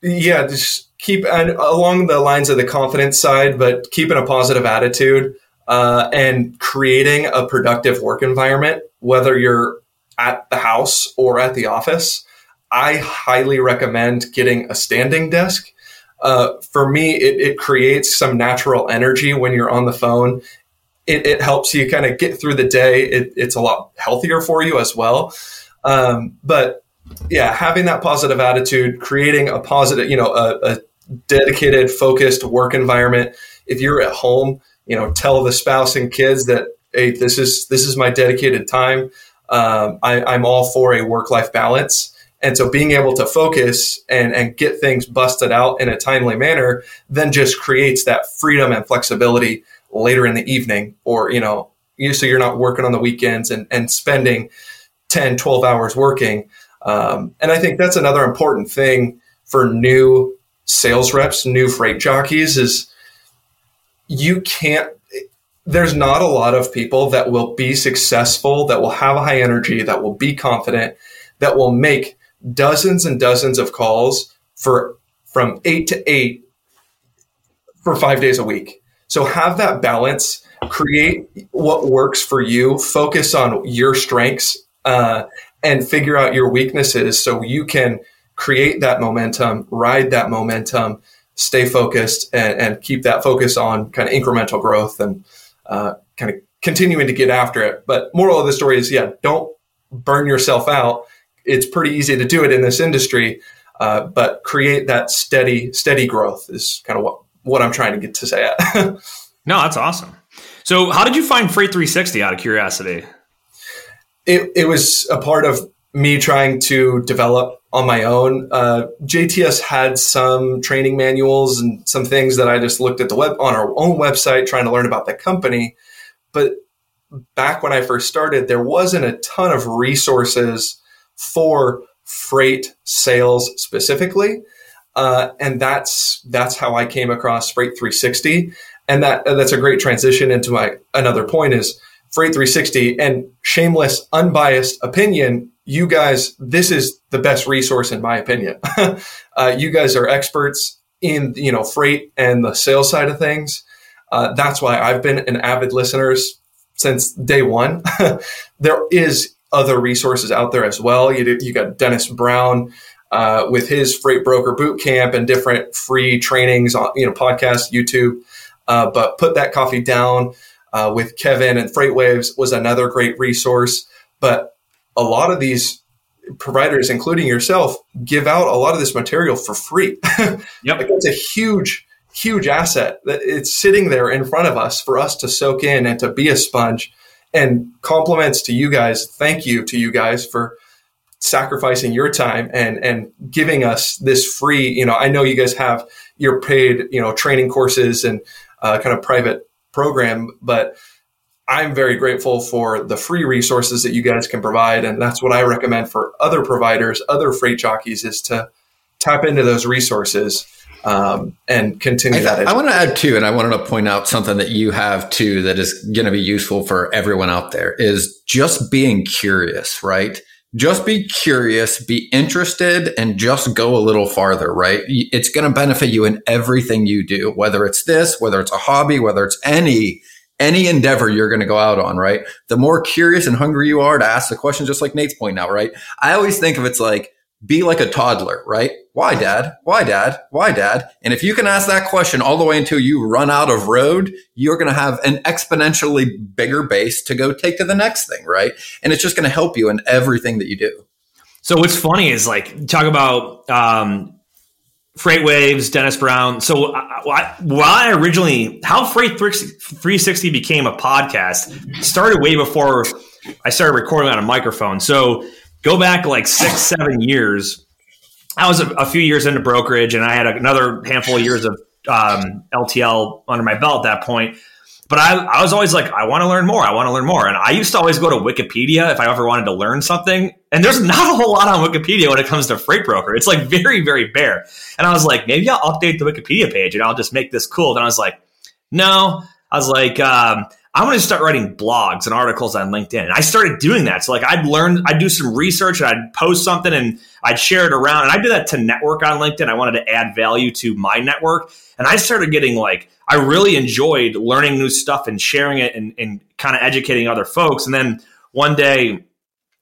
yeah, just keep and along the lines of the confidence side, but keeping a positive attitude uh, and creating a productive work environment, whether you're at the house or at the office. I highly recommend getting a standing desk uh, for me, it, it, creates some natural energy when you're on the phone. It, it helps you kind of get through the day. It, it's a lot healthier for you as well. Um, but yeah, having that positive attitude, creating a positive, you know, a, a dedicated, focused work environment. If you're at home, you know, tell the spouse and kids that hey, this is this is my dedicated time. Um, I, I'm all for a work life balance. And so being able to focus and, and get things busted out in a timely manner then just creates that freedom and flexibility later in the evening or, you know, you, so you're not working on the weekends and, and spending 10, 12 hours working. Um, and I think that's another important thing for new sales reps, new freight jockeys is you can't, there's not a lot of people that will be successful, that will have a high energy, that will be confident, that will make dozens and dozens of calls for from eight to eight for five days a week. So have that balance, create what works for you, focus on your strengths, uh, and figure out your weaknesses so you can create that momentum, ride that momentum, stay focused, and, and keep that focus on kind of incremental growth and uh, kind of continuing to get after it. But moral of the story is, yeah, don't burn yourself out it's pretty easy to do it in this industry, uh, but create that steady steady growth is kind of what what I'm trying to get to say. [LAUGHS] no, that's awesome. So, how did you find Freight 360? Out of curiosity, it it was a part of me trying to develop on my own. Uh, JTS had some training manuals and some things that I just looked at the web on our own website trying to learn about the company. But back when I first started, there wasn't a ton of resources for freight sales specifically. Uh, and that's that's how I came across Freight 360, and that that's a great transition into my another point is Freight 360 and shameless, unbiased opinion. You guys, this is the best resource in my opinion. [LAUGHS] uh, you guys are experts in you know freight and the sales side of things. Uh, that's why I've been an avid listener since day one. [LAUGHS] there is other resources out there as well. You, you got Dennis Brown uh, with his Freight Broker Boot Camp and different free trainings on you know podcast, YouTube. Uh, but put that coffee down uh, with Kevin and FreightWaves was another great resource. But a lot of these providers, including yourself, give out a lot of this material for free. [LAUGHS] yep, like it's a huge, huge asset that it's sitting there in front of us for us to soak in and to be a sponge And compliments to you guys. Thank you to you guys for sacrificing your time and and giving us this free. You know, I know you guys have your paid you know training courses and uh, kind of private program, but I'm very grateful for the free resources that you guys can provide. And that's what I recommend for other providers, other freight jockeys is to tap into those resources um, and continue I, that. I want to add too, and I wanted to point out something that you have too that is going to be useful for everyone out there is just being curious, right? Just be curious, be interested, and just go a little farther, right? It's going to benefit you in everything you do, whether it's this, whether it's a hobby, whether it's any any endeavor you're going to go out on, right? The more curious and hungry you are to ask the question, just like Nate's point now, right? I always think of it's like, be like a toddler, right? Why dad? Why dad? Why dad? And if you can ask that question all the way until you run out of road, you're going to have an exponentially bigger base to go take to the next thing, right? And it's just going to help you in everything that you do. So what's funny is like talk about um, FreightWaves, Dennis Brown. So I originally, how Freight 360 became a podcast started way before I started recording on a microphone. So go back like six, seven years. I was a, a few years into brokerage and I had another handful of years of um, LTL under my belt at that point. But I, I was always like, I want to learn more. I want to learn more. And I used to always go to Wikipedia if I ever wanted to learn something. And there's not a whole lot on Wikipedia when it comes to freight broker. It's like very, very bare. And I was like, maybe I'll update the Wikipedia page and I'll just make this cool. Then I was like, no. I was like, um, I'm going to start writing blogs and articles on LinkedIn. And I started doing that. So like I'd learn, I'd do some research and I'd post something and I'd share it around. And I do that to network on LinkedIn. I wanted to add value to my network. And I started getting like, I really enjoyed learning new stuff and sharing it and, and kind of educating other folks. And then one day,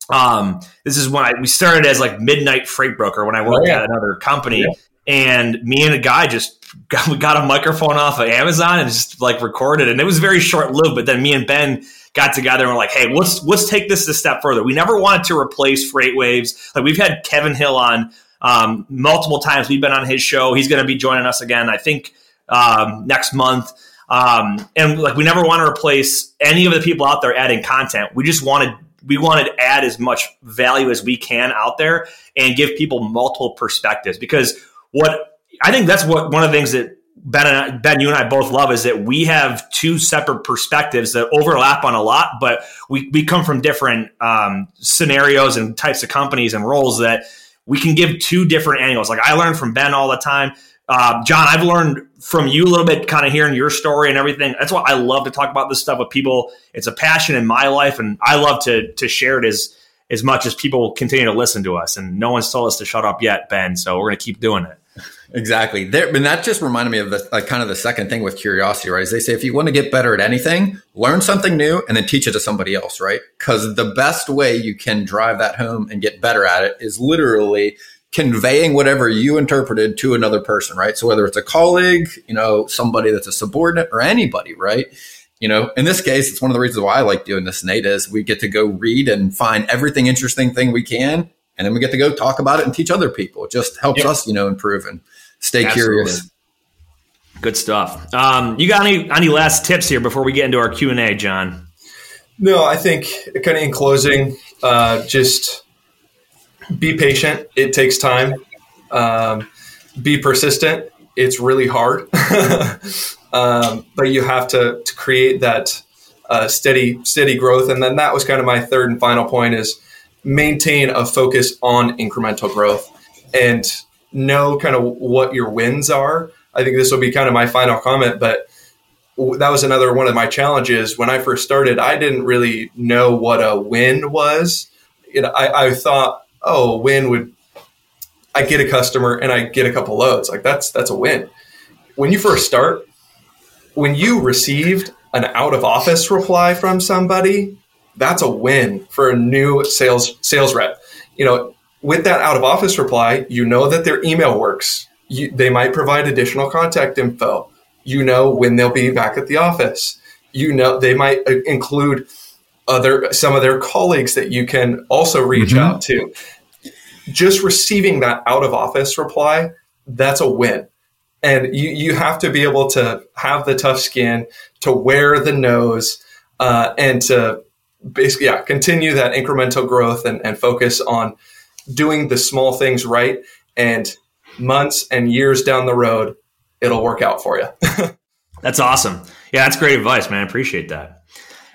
um, this is when I, we started as like midnight freight broker when I worked oh, yeah. at another company. Yeah. And me and a guy just [LAUGHS] got, got a microphone off of Amazon and just like recorded. And it was very short lived. But then me and Ben got together and were like, hey, let's let's take this a step further. We never wanted to replace FreightWaves. Like we've had Kevin Hill on um, multiple times. We've been on his show. He's going to be joining us again. I think um, next month. Um, and like we never want to replace any of the people out there adding content. We just wanted we wanted to add as much value as we can out there and give people multiple perspectives because what I think that's what one of the things that Ben and Ben, you and I both love is that we have two separate perspectives that overlap on a lot, but we, we come from different um, scenarios and types of companies and roles that we can give two different angles. Like I learn from Ben all the time. Uh, John, I've learned from you a little bit, kind of hearing your story and everything. That's why I love to talk about this stuff with people. It's a passion in my life, and I love to to share it as as much as people continue to listen to us. And no one's told us to shut up yet, Ben. So we're going to keep doing it. Exactly. There, and that just reminded me of the like kind of the second thing with curiosity, right? Is they say if you want to get better at anything, learn something new and then teach it to somebody else, right? Because the best way you can drive that home and get better at it is literally conveying whatever you interpreted to another person, right? So whether it's a colleague, you know, somebody that's a subordinate or anybody, right? You know, in this case, it's one of the reasons why I like doing this, Nate, is we get to go read and find everything interesting thing we can. And then we get to go talk about it and teach other people. It just helps us, you know, improve and stay Absolutely. curious. Good stuff. Um, you got any any last tips here before we get into our Q and A, John? No, I think kind of in closing, uh, just be patient. It takes time. Um, be persistent. It's really hard, [LAUGHS] um, but you have to, to create that uh, steady steady growth. And then that was kind of my third and final point: is maintain a focus on incremental growth and know kind of what your wins are. I think this will be kind of my final comment, but that was another one of my challenges when I first started. I didn't really know what a win was. Know, I, I thought, oh, a win would I get a customer and I get a couple loads. Like that's that's a win. When you first start, when you received an out of office reply from somebody, that's a win for a new sales sales rep. You know, with that out of office reply, you know that their email works. You, they might provide additional contact info. You know when they'll be back at the office. You know they might uh, include other some of their colleagues that you can also reach mm-hmm. out to. Just receiving that out of office reply, that's a win. And you, you have to be able to have the tough skin, to wear the nose, uh, and to basically, yeah, continue that incremental growth and, and focus on doing the small things right. And months and years down the road, it'll work out for you. [LAUGHS] that's awesome. Yeah, that's great advice, man. I appreciate that.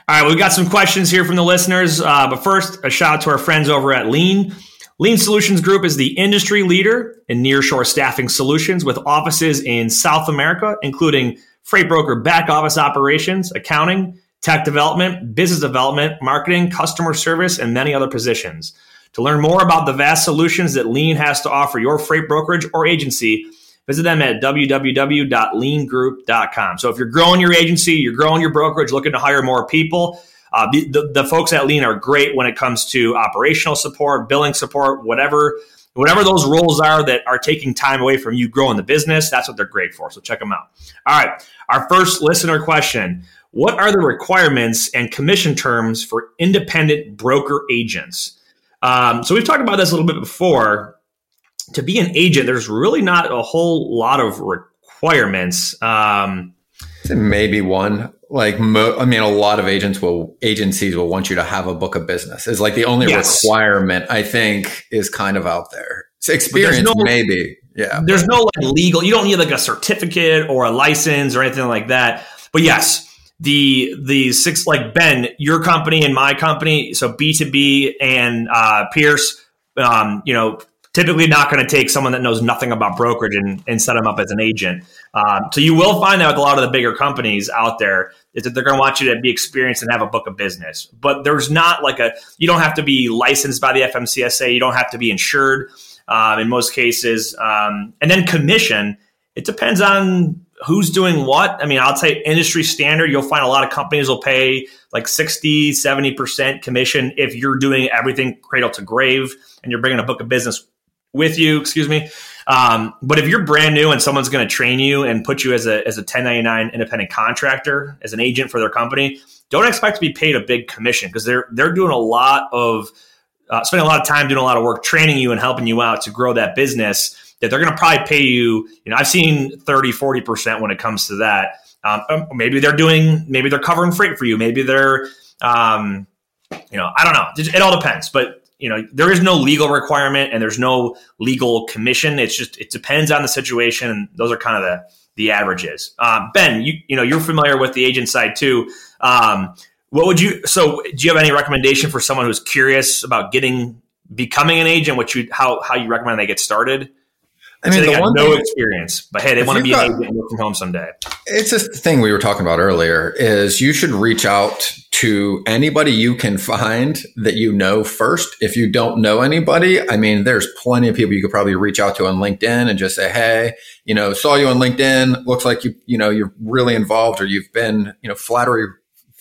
All right, we've got some questions here from the listeners. Uh, but first, a shout out to our friends over at Lean. Lean Solutions Group is the industry leader in nearshore staffing solutions with offices in South America, including freight broker back office operations, accounting, tech development, business development, marketing, customer service, and many other positions. To learn more about the vast solutions that Lean has to offer your freight brokerage or agency, visit them at www.leangroup.com. So if you're growing your agency, you're growing your brokerage, looking to hire more people, uh, the, the, the folks at Lean are great when it comes to operational support, billing support, whatever whatever those roles are that are taking time away from you growing the business. That's what they're great for. So check them out. All right, our first listener question: What are the requirements and commission terms for independent broker agents? Um, so we've talked about this a little bit before. To be an agent, there's really not a whole lot of requirements. Um, maybe one like mo- i mean a lot of agents will agencies will want you to have a book of business is like the only yes. requirement i think is kind of out there it's experience no, maybe yeah there's no like legal you don't need like a certificate or a license or anything like that but yes the the six like ben your company and my company so b2b and uh, pierce um, you know typically not going to take someone that knows nothing about brokerage and, and set them up as an agent. Um, so you will find that with a lot of the bigger companies out there is that they're going to want you to be experienced and have a book of business. But there's not like a you don't have to be licensed by the FMCSA. You don't have to be insured um, in most cases. Um, and then commission, it depends on who's doing what. I mean, I'll say industry standard, you'll find a lot of companies will pay like 60, 70% commission if you're doing everything cradle to grave and you're bringing a book of business with you, excuse me. Um, but if you're brand new and someone's going to train you and put you as a as a 1099 independent contractor as an agent for their company, don't expect to be paid a big commission because they're they're doing a lot of uh, spending a lot of time doing a lot of work training you and helping you out to grow that business. That they're going to probably pay you. You know, I've seen 30, 40 percent when it comes to that. Um, um, maybe they're doing, maybe they're covering freight for you. Maybe they're, um, you know, I don't know. It, it all depends. But you know there is no legal requirement and there's no legal commission it's just it depends on the situation and those are kind of the the averages um, ben you you know you're familiar with the agent side too um, what would you so do you have any recommendation for someone who's curious about getting becoming an agent what you how how you recommend they get started I mean, so the one no thing, experience, but hey, they want to be got, an agent work from home someday. It's just the thing we were talking about earlier is you should reach out to anybody you can find that you know first. If you don't know anybody, I mean, there's plenty of people you could probably reach out to on LinkedIn and just say, Hey, you know, saw you on LinkedIn. Looks like you, you know, you're really involved or you've been, you know, flattery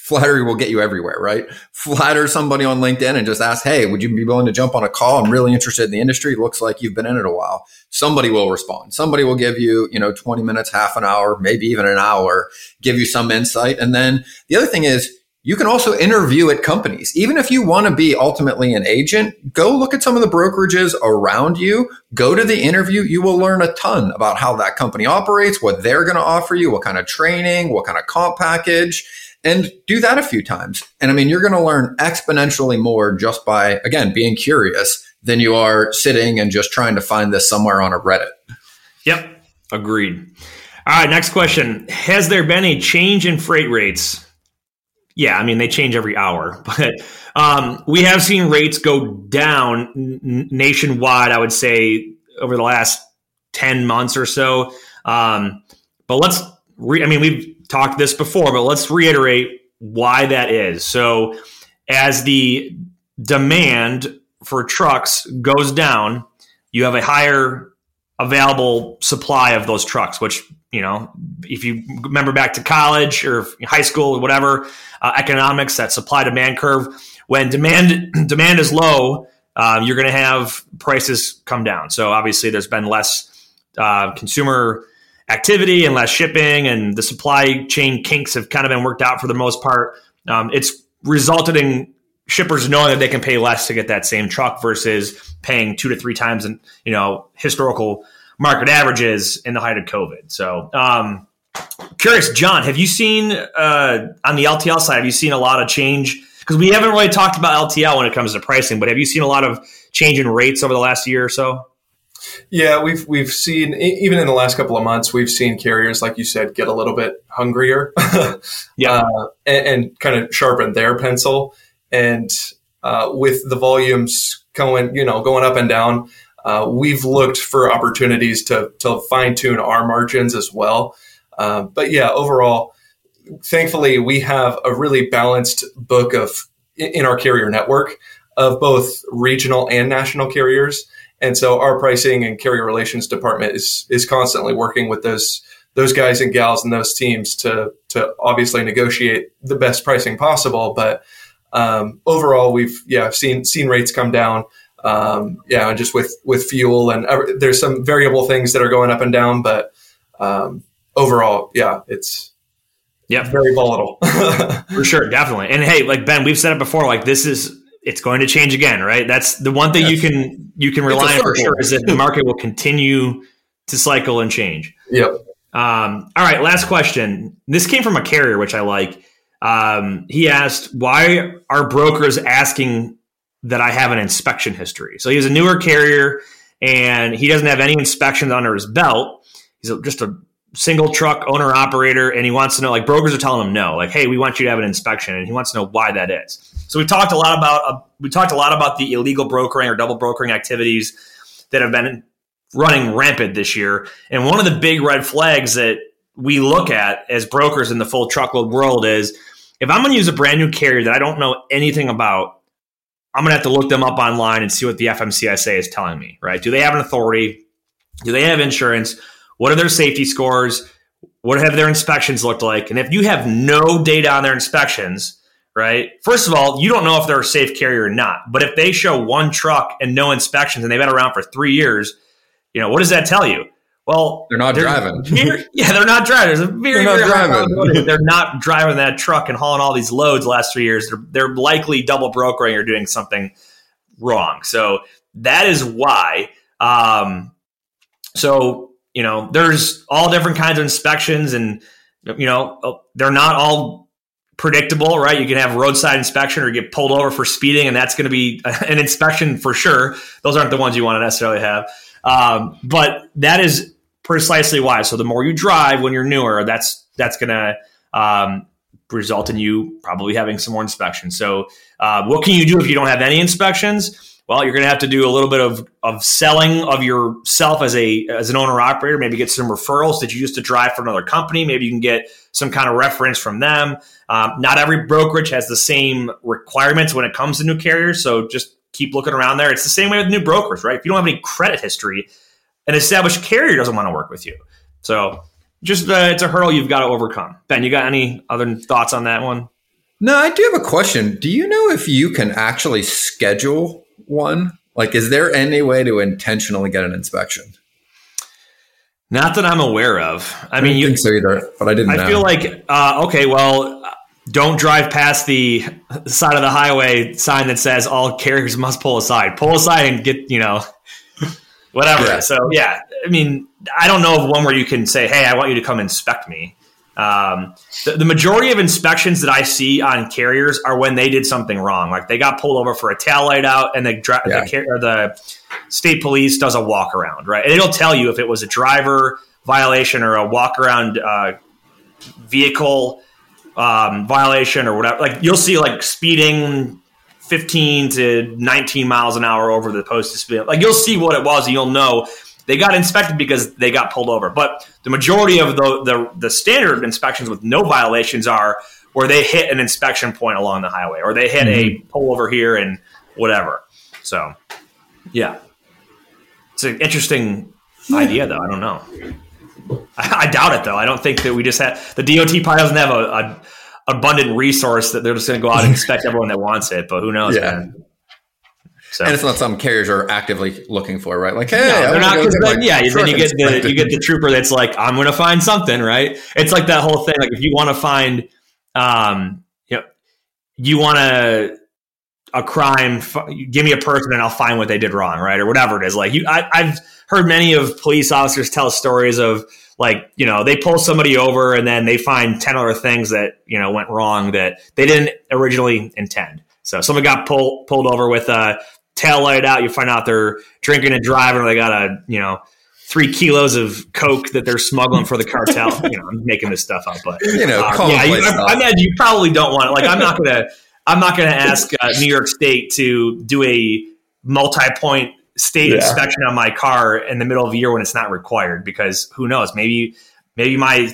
flattery will get you everywhere, right? Flatter somebody on LinkedIn and just ask, Hey, would you be willing to jump on a call? I'm really interested in the industry. Looks like you've been in it a while. Somebody will respond. Somebody will give you, you know, 20 minutes, half an hour, maybe even an hour, give you some insight. And then the other thing is you can also interview at companies. Even if you want to be ultimately an agent, go look at some of the brokerages around you, go to the interview. You will learn a ton about how that company operates, what they're going to offer you, what kind of training, what kind of comp package and do that a few times. And I mean, you're going to learn exponentially more just by, again, being curious than you are sitting and just trying to find this somewhere on a Reddit. Yep. Agreed. All right. Next question. Has there been a change in freight rates? Yeah. I mean, they change every hour, [LAUGHS] but um, we have seen rates go down n- nationwide, I would say, over the last 10 months or so. Um, but let's, re- I mean, we've talked this before, but let's reiterate why that is. So, as the demand for trucks goes down, you have a higher available supply of those trucks, which, you know, if you remember back to college or high school or whatever, uh, economics, that supply demand curve, when demand [CLEARS THROAT] demand is low, uh, you're going to have prices come down. So obviously, there's been less uh, consumer activity and less shipping, and the supply chain kinks have kind of been worked out for the most part. Um, it's resulted in shippers knowing that they can pay less to get that same truck versus paying two to three times in you know historical market averages in the height of COVID. So, um, curious, John, have you seen uh, on the LTL side? Have you seen a lot of change? because we haven't really talked about LTL when it comes to pricing, but have you seen a lot of change in rates over the last year or so? Yeah, we've we've seen even in the last couple of months, we've seen carriers, like you said, get a little bit hungrier, [LAUGHS] yeah, uh, and, and, kind of sharpen their pencil. And uh, with the volumes going, you know, going up and down, uh, we've looked for opportunities to to fine tune our margins as well. Uh, but yeah, overall, thankfully, we have a really balanced book of in our carrier network of both regional and national carriers. And so our pricing and carrier relations department is is constantly working with those those guys and gals and those teams to to obviously negotiate the best pricing possible. But um, overall, we've yeah seen seen rates come down. Um, yeah, just with with fuel and there's some variable things that are going up and down, but um, overall, yeah, it's yeah very volatile [LAUGHS] for sure, definitely. And hey, like Ben, we've said it before. Like this is it's going to change again, right? That's the one thing yes. you can you can rely on for sure is that the [LAUGHS] market will continue to cycle and change. Yep. Um, all right, last question. This came from a carrier, which I like. Um, he asked, "Why are brokers asking that I have an inspection history?" So he's a newer carrier, and he doesn't have any inspections under his belt. He's just a single truck owner operator and he wants to know like brokers are telling him no like hey we want you to have an inspection and he wants to know why that is. So we talked a lot about uh, we talked a lot about the illegal brokering or double brokering activities that have been running rampant this year and one of the big red flags that we look at as brokers in the full truckload world is if i'm going to use a brand new carrier that i don't know anything about i'm going to have to look them up online and see what the fmcsa is telling me right? Do they have an authority? Do they have insurance what are their safety scores? What have their inspections looked like? And if you have no data on their inspections, right? First of all, you don't know if they're a safe carrier or not. But if they show one truck and no inspections and they've been around for three years, you know, what does that tell you? Well, they're not driving. Very, [LAUGHS] yeah, they're not driving. There's a very, they're very driving. [LAUGHS] they're not driving that truck and hauling all these loads the last three years. They're, they're likely double brokering or doing something wrong. So that is why. Um, so you know, there's all different kinds of inspections, and you know, uh, they're not all predictable, right? You can have roadside inspection or get pulled over for speeding, and that's going to be [LAUGHS] an inspection for sure. Those aren't the ones you want to necessarily have, um, but that is precisely why. So the more you drive when you're newer, that's that's going to um, result in you probably having some more inspections. So, uh, what can you do if you don't have any inspections? Well, you're going to have to do a little bit of, of selling of yourself as a as an owner operator. Maybe get some referrals that you used to drive for another company. Maybe you can get some kind of reference from them. Um, not every brokerage has the same requirements when it comes to new carriers, so just keep looking around there. It's the same way with new brokers, right? If you don't have any credit history, an established carrier doesn't want to work with you. So just uh, it's a hurdle you've got to overcome. Ben, you got any other thoughts on that one? No, I do have a question. Do you know if you can actually schedule one? Like, is there any way to intentionally get an inspection? Not that I'm aware of. I, I mean, you think so either, but I didn't. I know. feel like uh, okay, well, don't drive past the side of the highway sign that says all carriers must pull aside. Pull aside and get you know [LAUGHS] whatever. Yeah. So yeah, I mean, I don't know of one where you can say, "Hey, I want you to come inspect me." Um, the, the, majority of inspections that I see on carriers are when they did something wrong, like they got pulled over for a tail light out, and the, yeah. the, or the state police does a walk around, right? And it'll tell you if it was a driver violation or a walk around uh, vehicle um, violation or whatever. Like you'll see like speeding 15 to 19 miles an hour over the posted speed. Like you'll see what it was, and you'll know they got inspected because they got pulled over. But the majority of the, the, the standard inspections with no violations are where they hit an inspection point along the highway or they hit mm-hmm. a pull over here and whatever. So, yeah. It's an interesting idea, though. I don't know. I, I, doubt it, though. I don't think that we just have the DOT probably doesn't have a, a abundant resource that they're just going to go out and inspect everyone that wants it. But who knows? Yeah. Man. So. And it's not some carriers are actively looking for, right? Like, hey, no, they're not. Then, yeah, then you get the you get the trooper that's like, I'm going to find something, right? It's like that whole thing. Like, if you want to find, um, you know, you want to a crime, give me a person and I'll find what they did wrong, right, or whatever it is. Like, you, I, I've heard many of police officers tell stories of like you know they pull somebody over and then they find 10 other things that you know went wrong that they didn't originally intend so someone got pulled pulled over with a tail light out you find out they're drinking and driving or they got a you know three kilos of coke that they're smuggling for the cartel [LAUGHS] you know i'm making this stuff up but You know, uh, yeah you, I, I imagine you probably don't want it like i'm not gonna i'm not gonna ask uh, new york state to do a multi-point state Yeah. inspection on my car in the middle of the year when it's not required because who knows maybe maybe my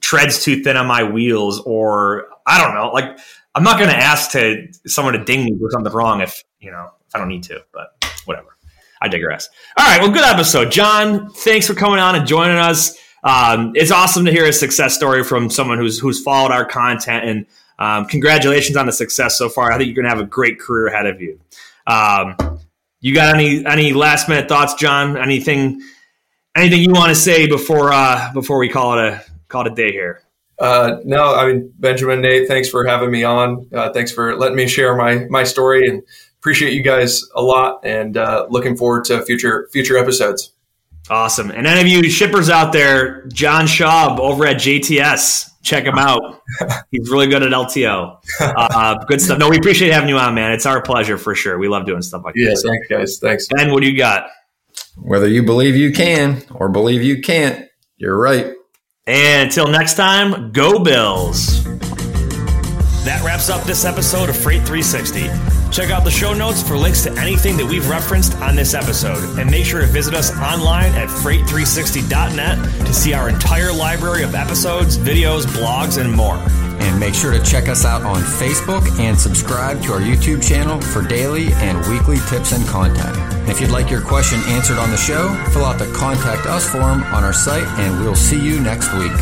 treads too thin on my wheels or i don't know like i'm not going to ask to someone to ding me for something wrong if you know if i don't need to but whatever. I digress. All right well good episode. John thanks for coming on and joining us. Um, it's awesome to hear a success story from someone who's who's followed our content and um, congratulations on the success so far. I think you're going to have a great career ahead of you. Um, you got any any last minute thoughts, John? Anything anything you want to say before uh, before we call it a call it a day here? Uh, no, I mean Benjamin, Nate, thanks for having me on. Uh, thanks for letting me share my my story, and appreciate you guys a lot. And uh, looking forward to future future episodes. Awesome. And any of you shippers out there, John Schaub over at JTS, check him out. [LAUGHS] He's really good at LTL. Uh, good stuff. No, we appreciate having you on, man. It's our pleasure for sure. We love doing stuff like Yeah, this. thanks, guys. Thanks. Ben, what do you got? Whether you believe you can or believe you can't, you're right. And until next time, go Bills. That wraps up this episode of Freight 360. Check out the show notes for links to anything that we've referenced on this episode. And make sure to visit us online at freight360.net to see our entire library of episodes, videos, blogs, and more. And make sure to check us out on Facebook and subscribe to our YouTube channel for daily and weekly tips and content. And if you'd like your question answered on the show, fill out the Contact Us form on our site, and we'll see you next week.